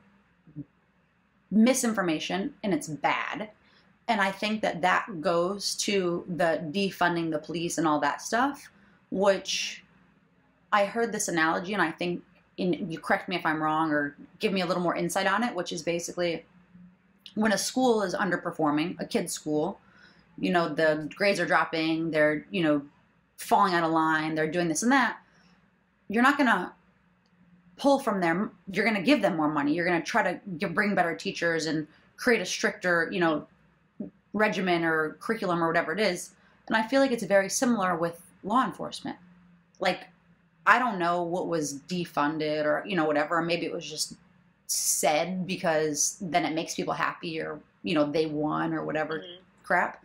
misinformation and it's bad. and I think that that goes to the defunding the police and all that stuff, which I heard this analogy, and I think in, you correct me if I'm wrong or give me a little more insight on it, which is basically when a school is underperforming, a kid's school, you know, the grades are dropping, they're, you know, falling out of line, they're doing this and that, you're not going to pull from them. You're going to give them more money. You're going to try to bring better teachers and create a stricter, you know, regimen or curriculum or whatever it is. And I feel like it's very similar with law enforcement. Like, I don't know what was defunded or, you know, whatever. Maybe it was just said because then it makes people happy or, you know, they won or whatever mm-hmm. crap.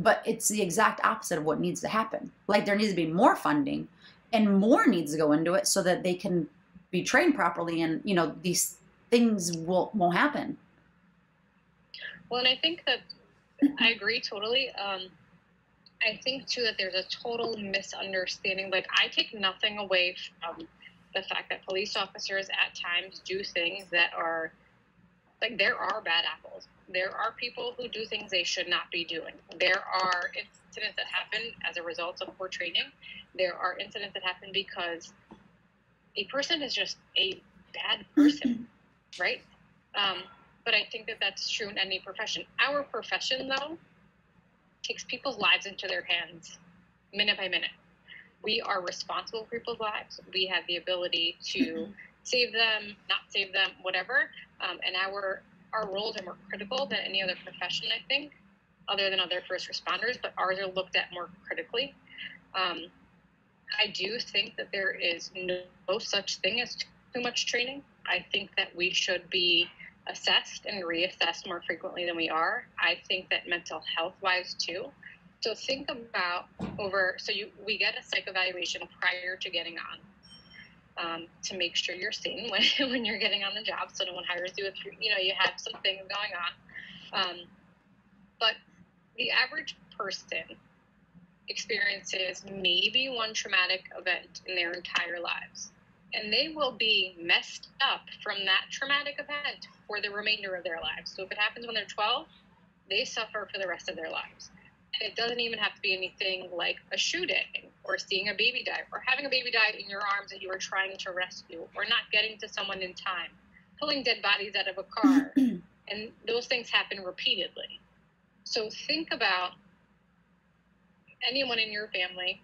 But it's the exact opposite of what needs to happen. Like, there needs to be more funding and more needs to go into it so that they can be trained properly and, you know, these things will, won't happen. Well, and I think that I agree totally. Um, I think too that there's a total misunderstanding. Like I take nothing away from the fact that police officers at times do things that are like there are bad apples. There are people who do things they should not be doing. There are incidents that happen as a result of poor training. There are incidents that happen because a person is just a bad person, right? Um, but I think that that's true in any profession. Our profession, though, takes people's lives into their hands minute by minute. We are responsible for people's lives. We have the ability to save them, not save them, whatever. Um, and our our roles are more critical than any other profession, I think, other than other first responders. But ours are looked at more critically. Um, I do think that there is no, no such thing as too much training. I think that we should be assessed and reassessed more frequently than we are. I think that mental health wise too. So think about over. So you we get a psych evaluation prior to getting on. Um, to make sure you're seen when, when you're getting on the job, so no one hires you if you you know you have something going on. Um, but the average person experiences maybe one traumatic event in their entire lives and they will be messed up from that traumatic event for the remainder of their lives. So if it happens when they're 12, they suffer for the rest of their lives. And it doesn't even have to be anything like a shooting or seeing a baby die or having a baby die in your arms that you are trying to rescue or not getting to someone in time, pulling dead bodies out of a car. and those things happen repeatedly. So think about anyone in your family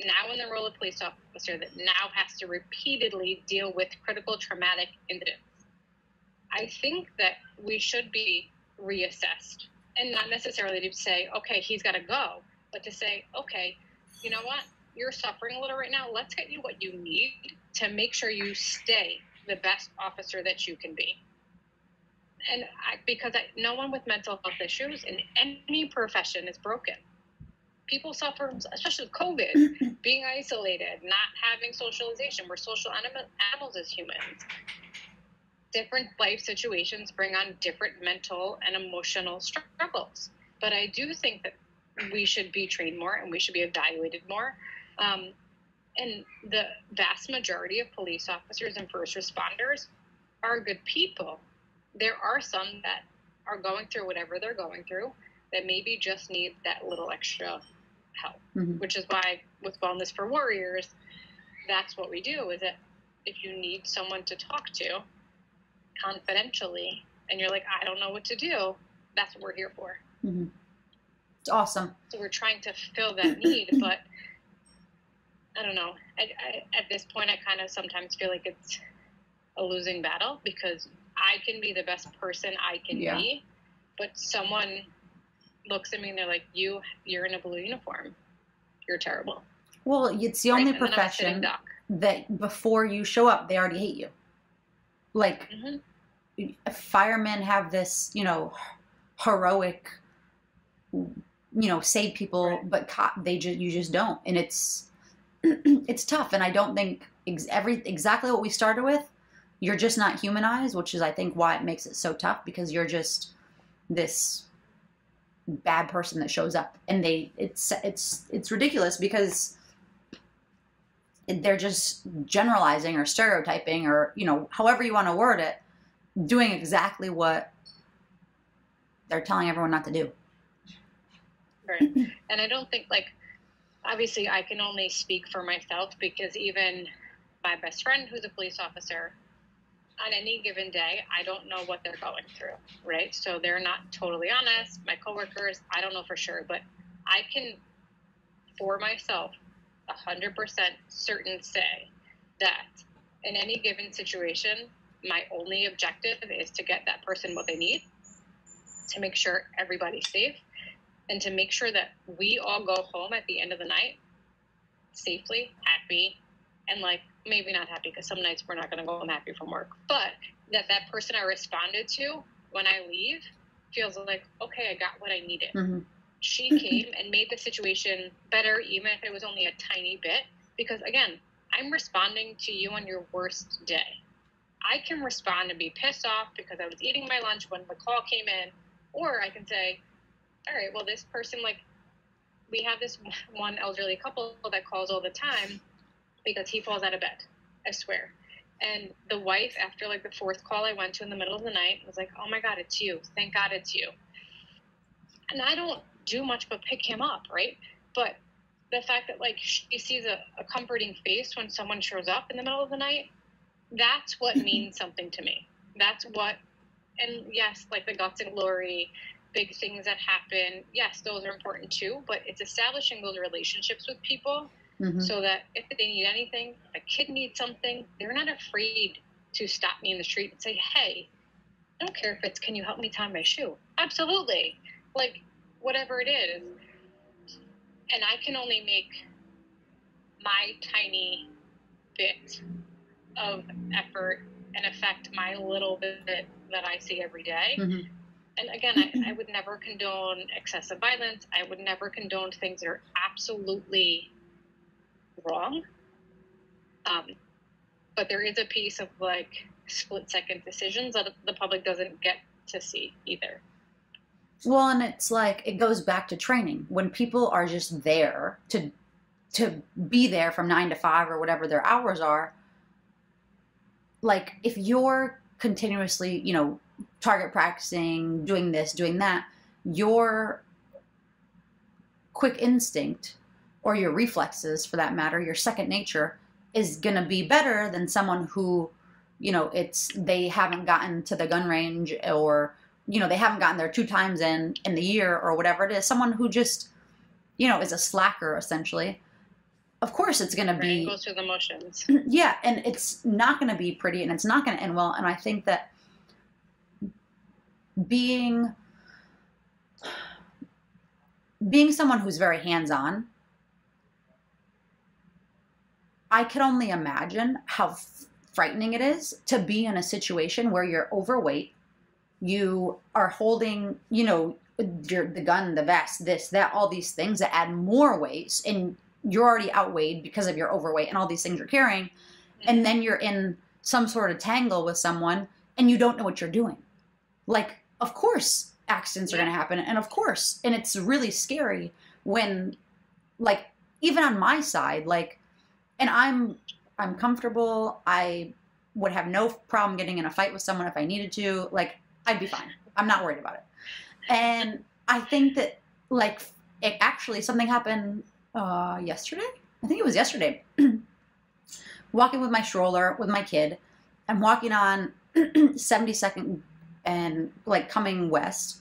now in the role of police officer that now has to repeatedly deal with critical traumatic incidents. I think that we should be reassessed and not necessarily to say, okay, he's got to go, but to say, okay, you know what? You're suffering a little right now. Let's get you what you need to make sure you stay the best officer that you can be. And I, because I, no one with mental health issues in any profession is broken people suffer, especially with COVID, being isolated, not having socialization. We're social anim- animals as humans. Different life situations bring on different mental and emotional struggles. But I do think that we should be trained more and we should be evaluated more. Um, and the vast majority of police officers and first responders are good people. There are some that are going through whatever they're going through that maybe just need that little extra help, mm-hmm. which is why with Wellness for Warriors, that's what we do. Is that if you need someone to talk to confidentially, and you're like, I don't know what to do, that's what we're here for. Mm-hmm. It's awesome. So we're trying to fill that need, but I don't know. I, I, at this point, I kind of sometimes feel like it's a losing battle because I can be the best person I can yeah. be, but someone looks at me and they're like, "You, you're in a blue uniform. You're terrible." Well, it's the only right? profession that before you show up, they already hate you. Like, mm-hmm. firemen have this, you know, heroic, you know, save people, right. but cop, they just you just don't, and it's it's tough. And I don't think ex- every exactly what we started with. You're just not humanized, which is I think why it makes it so tough because you're just this bad person that shows up and they it's it's it's ridiculous because they're just generalizing or stereotyping or you know however you want to word it doing exactly what they're telling everyone not to do. Right. and I don't think like obviously I can only speak for myself because even my best friend who's a police officer on any given day, I don't know what they're going through, right? So they're not totally honest. My coworkers, I don't know for sure, but I can, for myself, 100% certain say that in any given situation, my only objective is to get that person what they need, to make sure everybody's safe, and to make sure that we all go home at the end of the night safely, happy, and like maybe not happy because some nights we're not going to go home happy from work, but that that person I responded to when I leave feels like, okay, I got what I needed. Mm-hmm. She came and made the situation better, even if it was only a tiny bit. Because again, I'm responding to you on your worst day. I can respond and be pissed off because I was eating my lunch when the call came in, or I can say, all right, well, this person, like, we have this one elderly couple that calls all the time because he falls out of bed. I swear. And the wife, after like the fourth call I went to in the middle of the night, was like, "Oh my God, it's you! Thank God it's you." And I don't do much but pick him up, right? But the fact that like she sees a, a comforting face when someone shows up in the middle of the night, that's what means something to me. That's what, and yes, like the guts and glory, big things that happen. Yes, those are important too. But it's establishing those relationships with people Mm-hmm. so that if they need anything, if a kid needs something, they're not afraid to stop me in the street and say, "Hey, I don't care if it's can you help me tie my shoe?" Absolutely, like whatever it is, and I can only make my tiny bit of effort and affect my little bit that I see every day. Mm-hmm. And again, I, I would never condone excessive violence. I would never condone things that are absolutely wrong. Um, but there is a piece of like split second decisions that the public doesn't get to see either. Well, and it's like it goes back to training. When people are just there to to be there from 9 to 5 or whatever their hours are, like if you're continuously, you know, target practicing, doing this, doing that, your quick instinct or your reflexes for that matter, your second nature is going to be better than someone who, you know, it's they haven't gotten to the gun range or you know, they haven't gotten there two times in in the year or whatever it is. Someone who just, you know, is a slacker essentially. Of course, it's going to be Goes through the motions. yeah, and it's not going to be pretty and it's not going to end well. And I think that being being someone who's very hands-on, I can only imagine how frightening it is to be in a situation where you're overweight, you are holding, you know, your, the gun, the vest, this, that, all these things that add more weight, and you're already outweighed because of your overweight and all these things you're carrying and then you're in some sort of tangle with someone and you don't know what you're doing. Like, of course, accidents are going to happen. And of course, and it's really scary when, like, even on my side, like, and I'm, I'm comfortable. I would have no problem getting in a fight with someone if I needed to. Like, I'd be fine. I'm not worried about it. And I think that, like, it actually, something happened uh, yesterday. I think it was yesterday. walking with my stroller with my kid. I'm walking on 72nd and like coming west.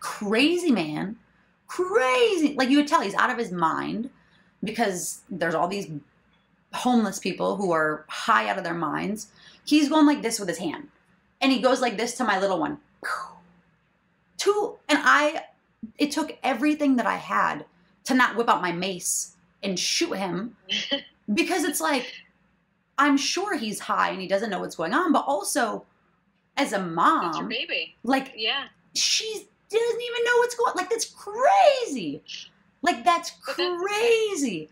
Crazy man, crazy. Like you would tell he's out of his mind because there's all these homeless people who are high out of their minds. He's going like this with his hand. And he goes like this to my little one. Two and I it took everything that I had to not whip out my mace and shoot him because it's like I'm sure he's high and he doesn't know what's going on, but also as a mom, baby. like Yeah. she doesn't even know what's going. On. Like that's crazy. Like that's- crazy.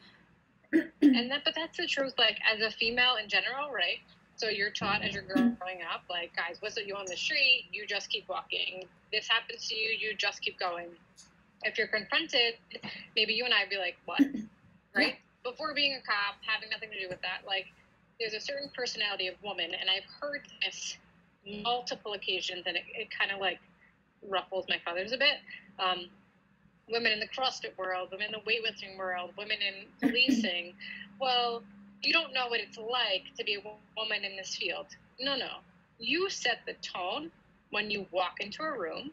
And that but that's the truth like as a female in general right? So you're taught as you're growing up like guys whistle you on the street you just keep walking. This happens to you you just keep going. If you're confronted maybe you and i'd be like what? Right? Before being a cop having nothing to do with that like there's a certain personality of woman and i've heard this multiple occasions and it, it kind of like ruffles my feathers a bit. Um, women in the CrossFit world, women in the weightlifting world, women in policing. well, you don't know what it's like to be a woman in this field. No, no. You set the tone when you walk into a room,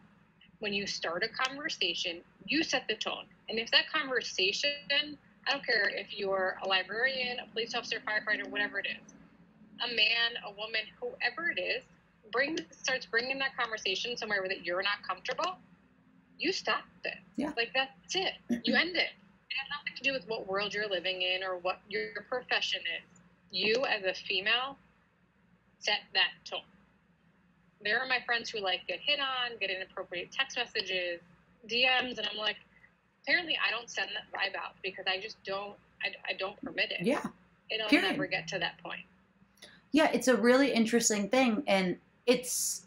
when you start a conversation, you set the tone. And if that conversation, I don't care if you're a librarian, a police officer, firefighter, whatever it is, a man, a woman, whoever it is, brings starts bringing that conversation somewhere that you're not comfortable, you stop it. Yeah. Like that's it. You end it. It has nothing to do with what world you're living in or what your profession is. You as a female set that tone. There are my friends who like get hit on, get inappropriate text messages, DMs, and I'm like, apparently I don't send that vibe out because I just don't I, I don't permit it. Yeah. It'll Period. never get to that point. Yeah, it's a really interesting thing. And it's,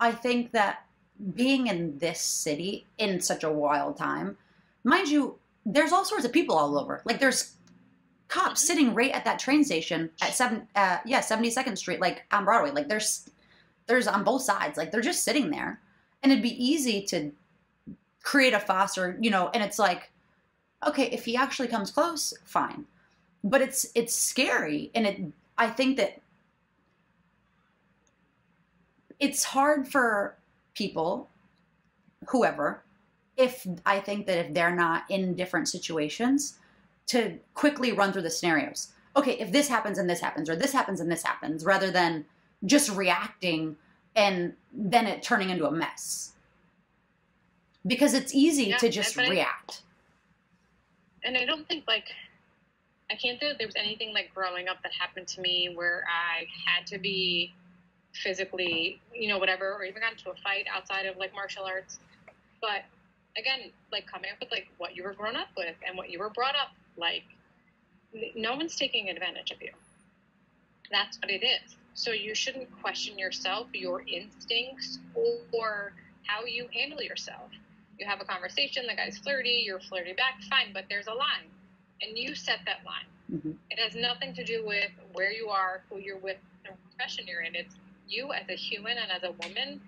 I think that being in this city in such a wild time, mind you, there's all sorts of people all over. Like there's cops Mhm. sitting right at that train station at seven, uh, yeah, 72nd Street, like on Broadway. Like there's, there's on both sides. Like they're just sitting there, and it'd be easy to create a fuss or you know. And it's like, okay, if he actually comes close, fine. But it's it's scary, and it. I think that it's hard for people, whoever, if I think that if they're not in different situations, to quickly run through the scenarios. Okay, if this happens and this happens, or this happens and this happens, rather than just reacting and then it turning into a mess. Because it's easy Yeah, to just I- react. and I don't think like I can't say that there was anything like growing up that happened to me where I had to be physically, you know, whatever, or even got into a fight outside of like martial arts. But again, like coming up with like what you were grown up with and what you were brought up like, no one's taking advantage of you. That's what it is. So you shouldn't question yourself, your instincts, or how you handle yourself. You have a conversation, the guy's flirty, you're flirty back, fine, but there's a line. And you set that line. Mhm. It has nothing to do with where you are, who you're with, the profession you're in. It's you as a human and as a woman.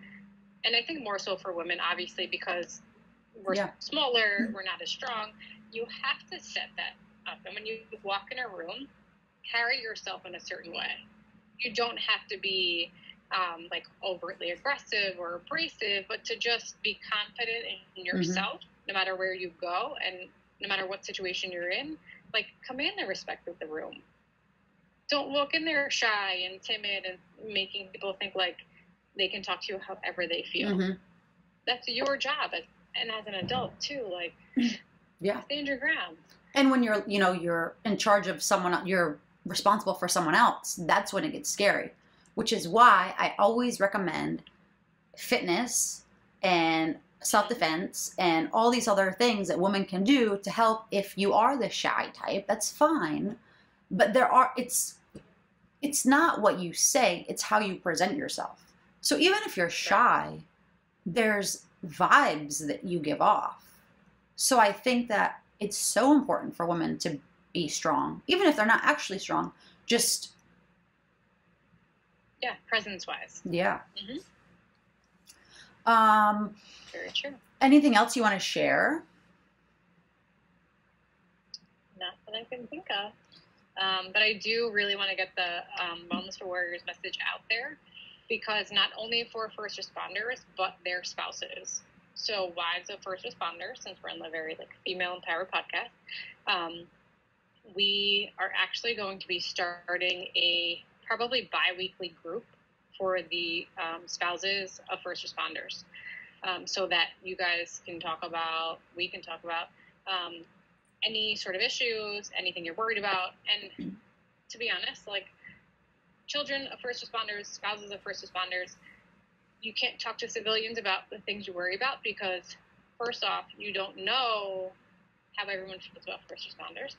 And I think more so for women, obviously, because we're Yeah. smaller, we're not as strong. You have to set that up. And when you walk in a room, carry yourself in a certain way. You don't have to be um, like overtly aggressive or abrasive, but to just be confident in yourself, no matter where you go and no matter what situation you're in. Like command the respect of the room. Don't walk in there shy and timid and making people think like they can talk to you however they feel. Mhm. That's your job, as, and as an adult too. Like Yeah. stand your ground. And when you're, you know, you're in charge of someone, you're responsible for someone else, that's when it gets scary. Which is why I always recommend fitness and self defense and all these other things that women can do to help if you are the shy type. That's fine. But there are, it's, it's not what you say, it's how you present yourself. So even if you're shy, there's vibes that you give off. So I think that it's so important for women to be strong, even if they're not actually strong. Just Yeah, presence wise. yeah. Mhm. Um, Very true. anything else you want to share? Not that I can think of. Um, but I do really want to get the um, Wellness for Warriors message out there because not only for first responders, but their spouses. So, wives of first responders, since we're in the very like female empowered podcast, um, we are actually going to be starting a probably bi-weekly group for the um, spouses of first responders, um, so that you guys can talk about, we can talk about um, any sort of issues, anything you're worried about. And to be honest, like children of first responders, spouses of first responders, you can't talk to civilians about the things you worry about because, first off, you don't know how everyone feels about first responders.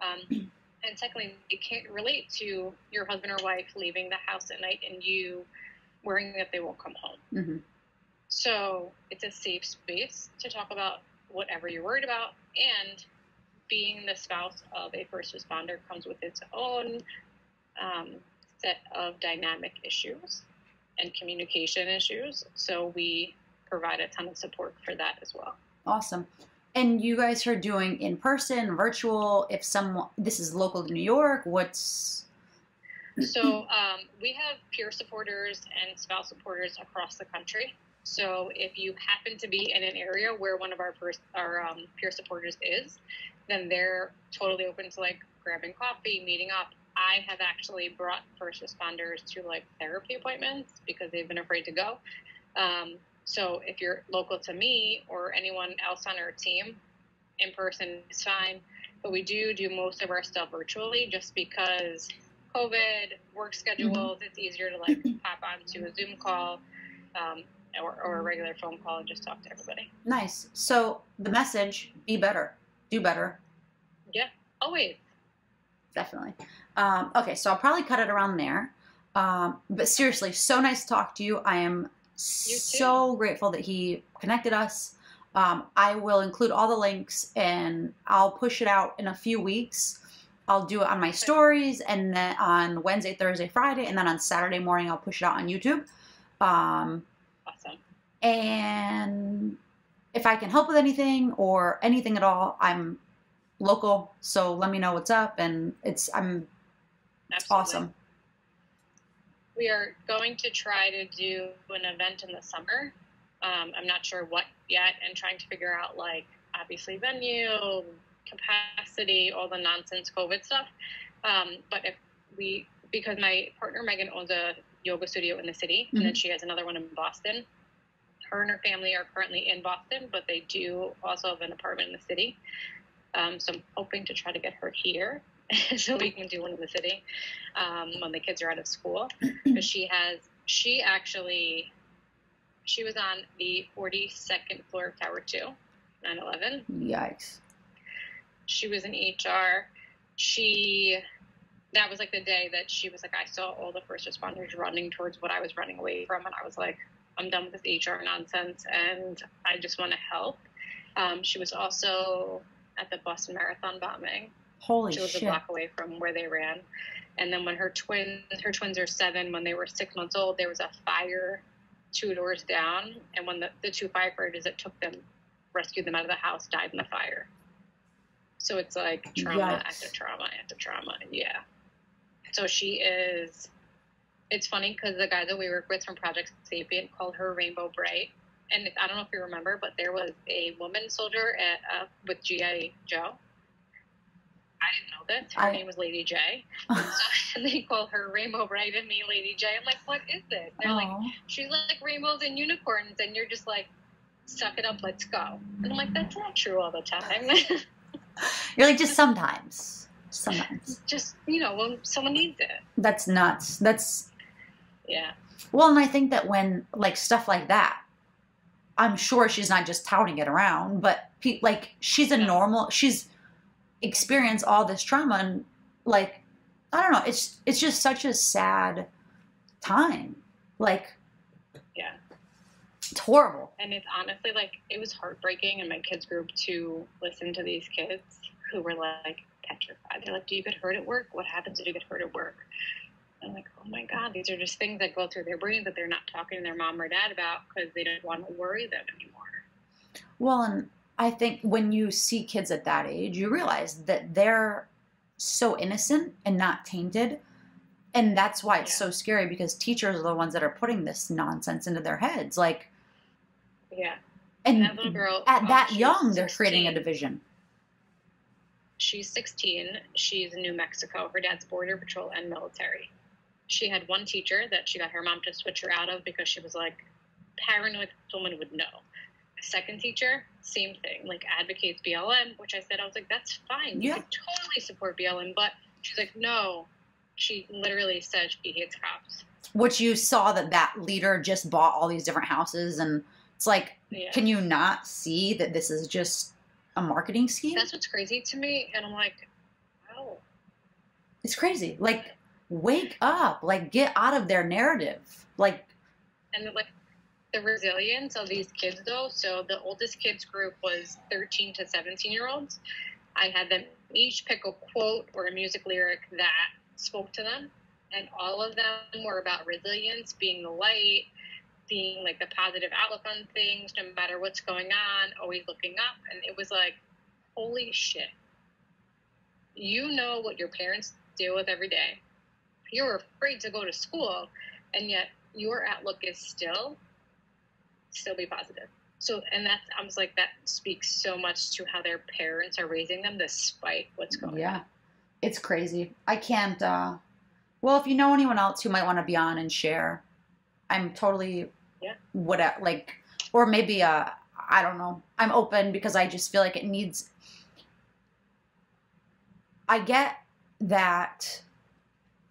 Um, and secondly, you can't relate to your husband or wife leaving the house at night and you worrying that they won't come home. hmm So it's a safe space to talk about whatever you're worried about. And being the spouse of a first responder comes with its own um, set of dynamic issues and communication issues. So we provide a ton of support for that as well. Awesome. And you guys are doing in person, virtual. If someone, this is local to New York, what's so um, we have peer supporters and spouse supporters across the country. So if you happen to be in an area where one of our first, our um, peer supporters is, then they're totally open to like grabbing coffee, meeting up. I have actually brought first responders to like therapy appointments because they've been afraid to go. Um, so if you're local to me or anyone else on our team, in person is fine. But we do do most of our stuff virtually just because COVID, work schedules, mm-hmm. it's easier to like pop onto a Zoom call um, or, or a regular phone call and just talk to everybody. Nice. So the message be better, do better. Yeah, always. Definitely. Um, okay, so I'll probably cut it around there. Um, but seriously, so nice to talk to you. I am so grateful that he connected us. Um, I will include all the links and I'll push it out in a few weeks. I'll do it on my stories and then on Wednesday, Thursday, Friday, and then on Saturday morning I'll push it out on YouTube. Um, awesome. And if I can help with anything or anything at all, I'm local, so let me know what's up. And it's I'm it's awesome. We are going to try to do an event in the summer. Um, I'm not sure what yet, and trying to figure out like obviously venue, capacity, all the nonsense COVID stuff. Um, but if we, because my partner Megan owns a yoga studio in the city, mm-hmm. and then mm-hmm. she has another one in Boston. Her and her family are currently in Boston, but they do also have an apartment in the city. Um, so I'm hoping to try to get her here so we can do one in the city um, when the kids are out of school. Because she has, she actually, she was on the 42nd floor of Tower 2, 9 11. Yikes she was in HR. She that was like the day that she was like, I saw all the first responders running towards what I was running away from, and I was like, I'm done with this HR nonsense, and I just want to help. Um, she was also at the Boston Marathon bombing. Holy She was shit. a block away from where they ran. And then when her twins, her twins are seven, when they were six months old, there was a fire two doors down. And when the, the two firefighters that took them, rescued them out of the house, died in the fire. So it's like trauma Yikes. after trauma after trauma. Yeah. So she is. It's funny because the guy that we work with from Project Sapient called her Rainbow Brite. And I don't know if you remember, but there was a woman soldier at uh, with GI Joe. I didn't know this. Her I... name was Lady Jaye. so, and they call her Rainbow Brite and me Lady Jaye. I'm like, what is this? They're Aww. like, she's like rainbows and unicorns, and you're just like, suck it up, let's go. And I'm like, that's not true all the time. You're like just sometimes, sometimes. Just you know when someone needs it. That's nuts. That's yeah. Well, and I think that when like stuff like that, I'm sure she's not just touting it around, but pe- like she's a normal. She's experienced all this trauma and like I don't know. It's it's just such a sad time. Like yeah it's horrible. And it's honestly like it was heartbreaking in my kids group to listen to these kids who were like petrified. They're like, "Do you get hurt at work? What happens if you get hurt at work?" I'm like, "Oh my god, these are just things that go through their brains that they're not talking to their mom or dad about because they don't want to worry them anymore." Well, and I think when you see kids at that age, you realize that they're so innocent and not tainted and that's why it's yeah. so scary because teachers are the ones that are putting this nonsense into their heads like yeah. And, that little girl at oh, that young, they're creating a division. She's 16. She's in New Mexico. Her dad's border patrol and military. She had one teacher that she got her mom to switch her out of because she was like paranoid someone would know. A second teacher, same thing, like advocates BLM, which I said I was like, that's fine. You yeah. can totally support BLM, but she's like, no. She literally said she hates cops. Which you saw that that leader just bought all these different houses and it's like, yeah. can you not see that this is just a marketing scheme? That's what's crazy to me. And I'm like, wow. It's crazy. Like, wake up. Like, get out of their narrative. Like, and like the resilience of these kids, though. So the oldest kids group was 13 to 17 year olds. I had them each pick a quote or a music lyric that spoke to them. And all of them were about resilience, being the light, being like the positive outlook on things, no matter what's going on, always looking up. And it was like, holy shit. You know what your parents deal with every day. You're afraid to go to school, and yet your outlook is still, still be positive. So, and that's, I was like, that speaks so much to how their parents are raising them despite what's going yeah. on. It's crazy. I can't, uh, well, if you know anyone else who might want to be on and share, I'm totally, Yeah. what, like, or maybe, uh, I don't know. I'm open because I just feel like it needs, I get that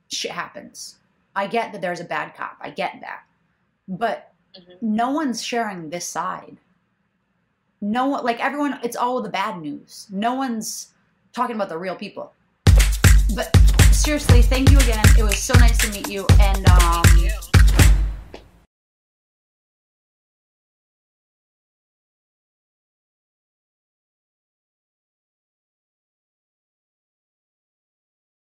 shit happens. I get that there's a bad cop. I get that. But Mhm. no one's sharing this side. No one, like everyone, it's all the bad news. No one's talking about the real people. But seriously, thank you again. It was so nice to meet you. And um, Thank you.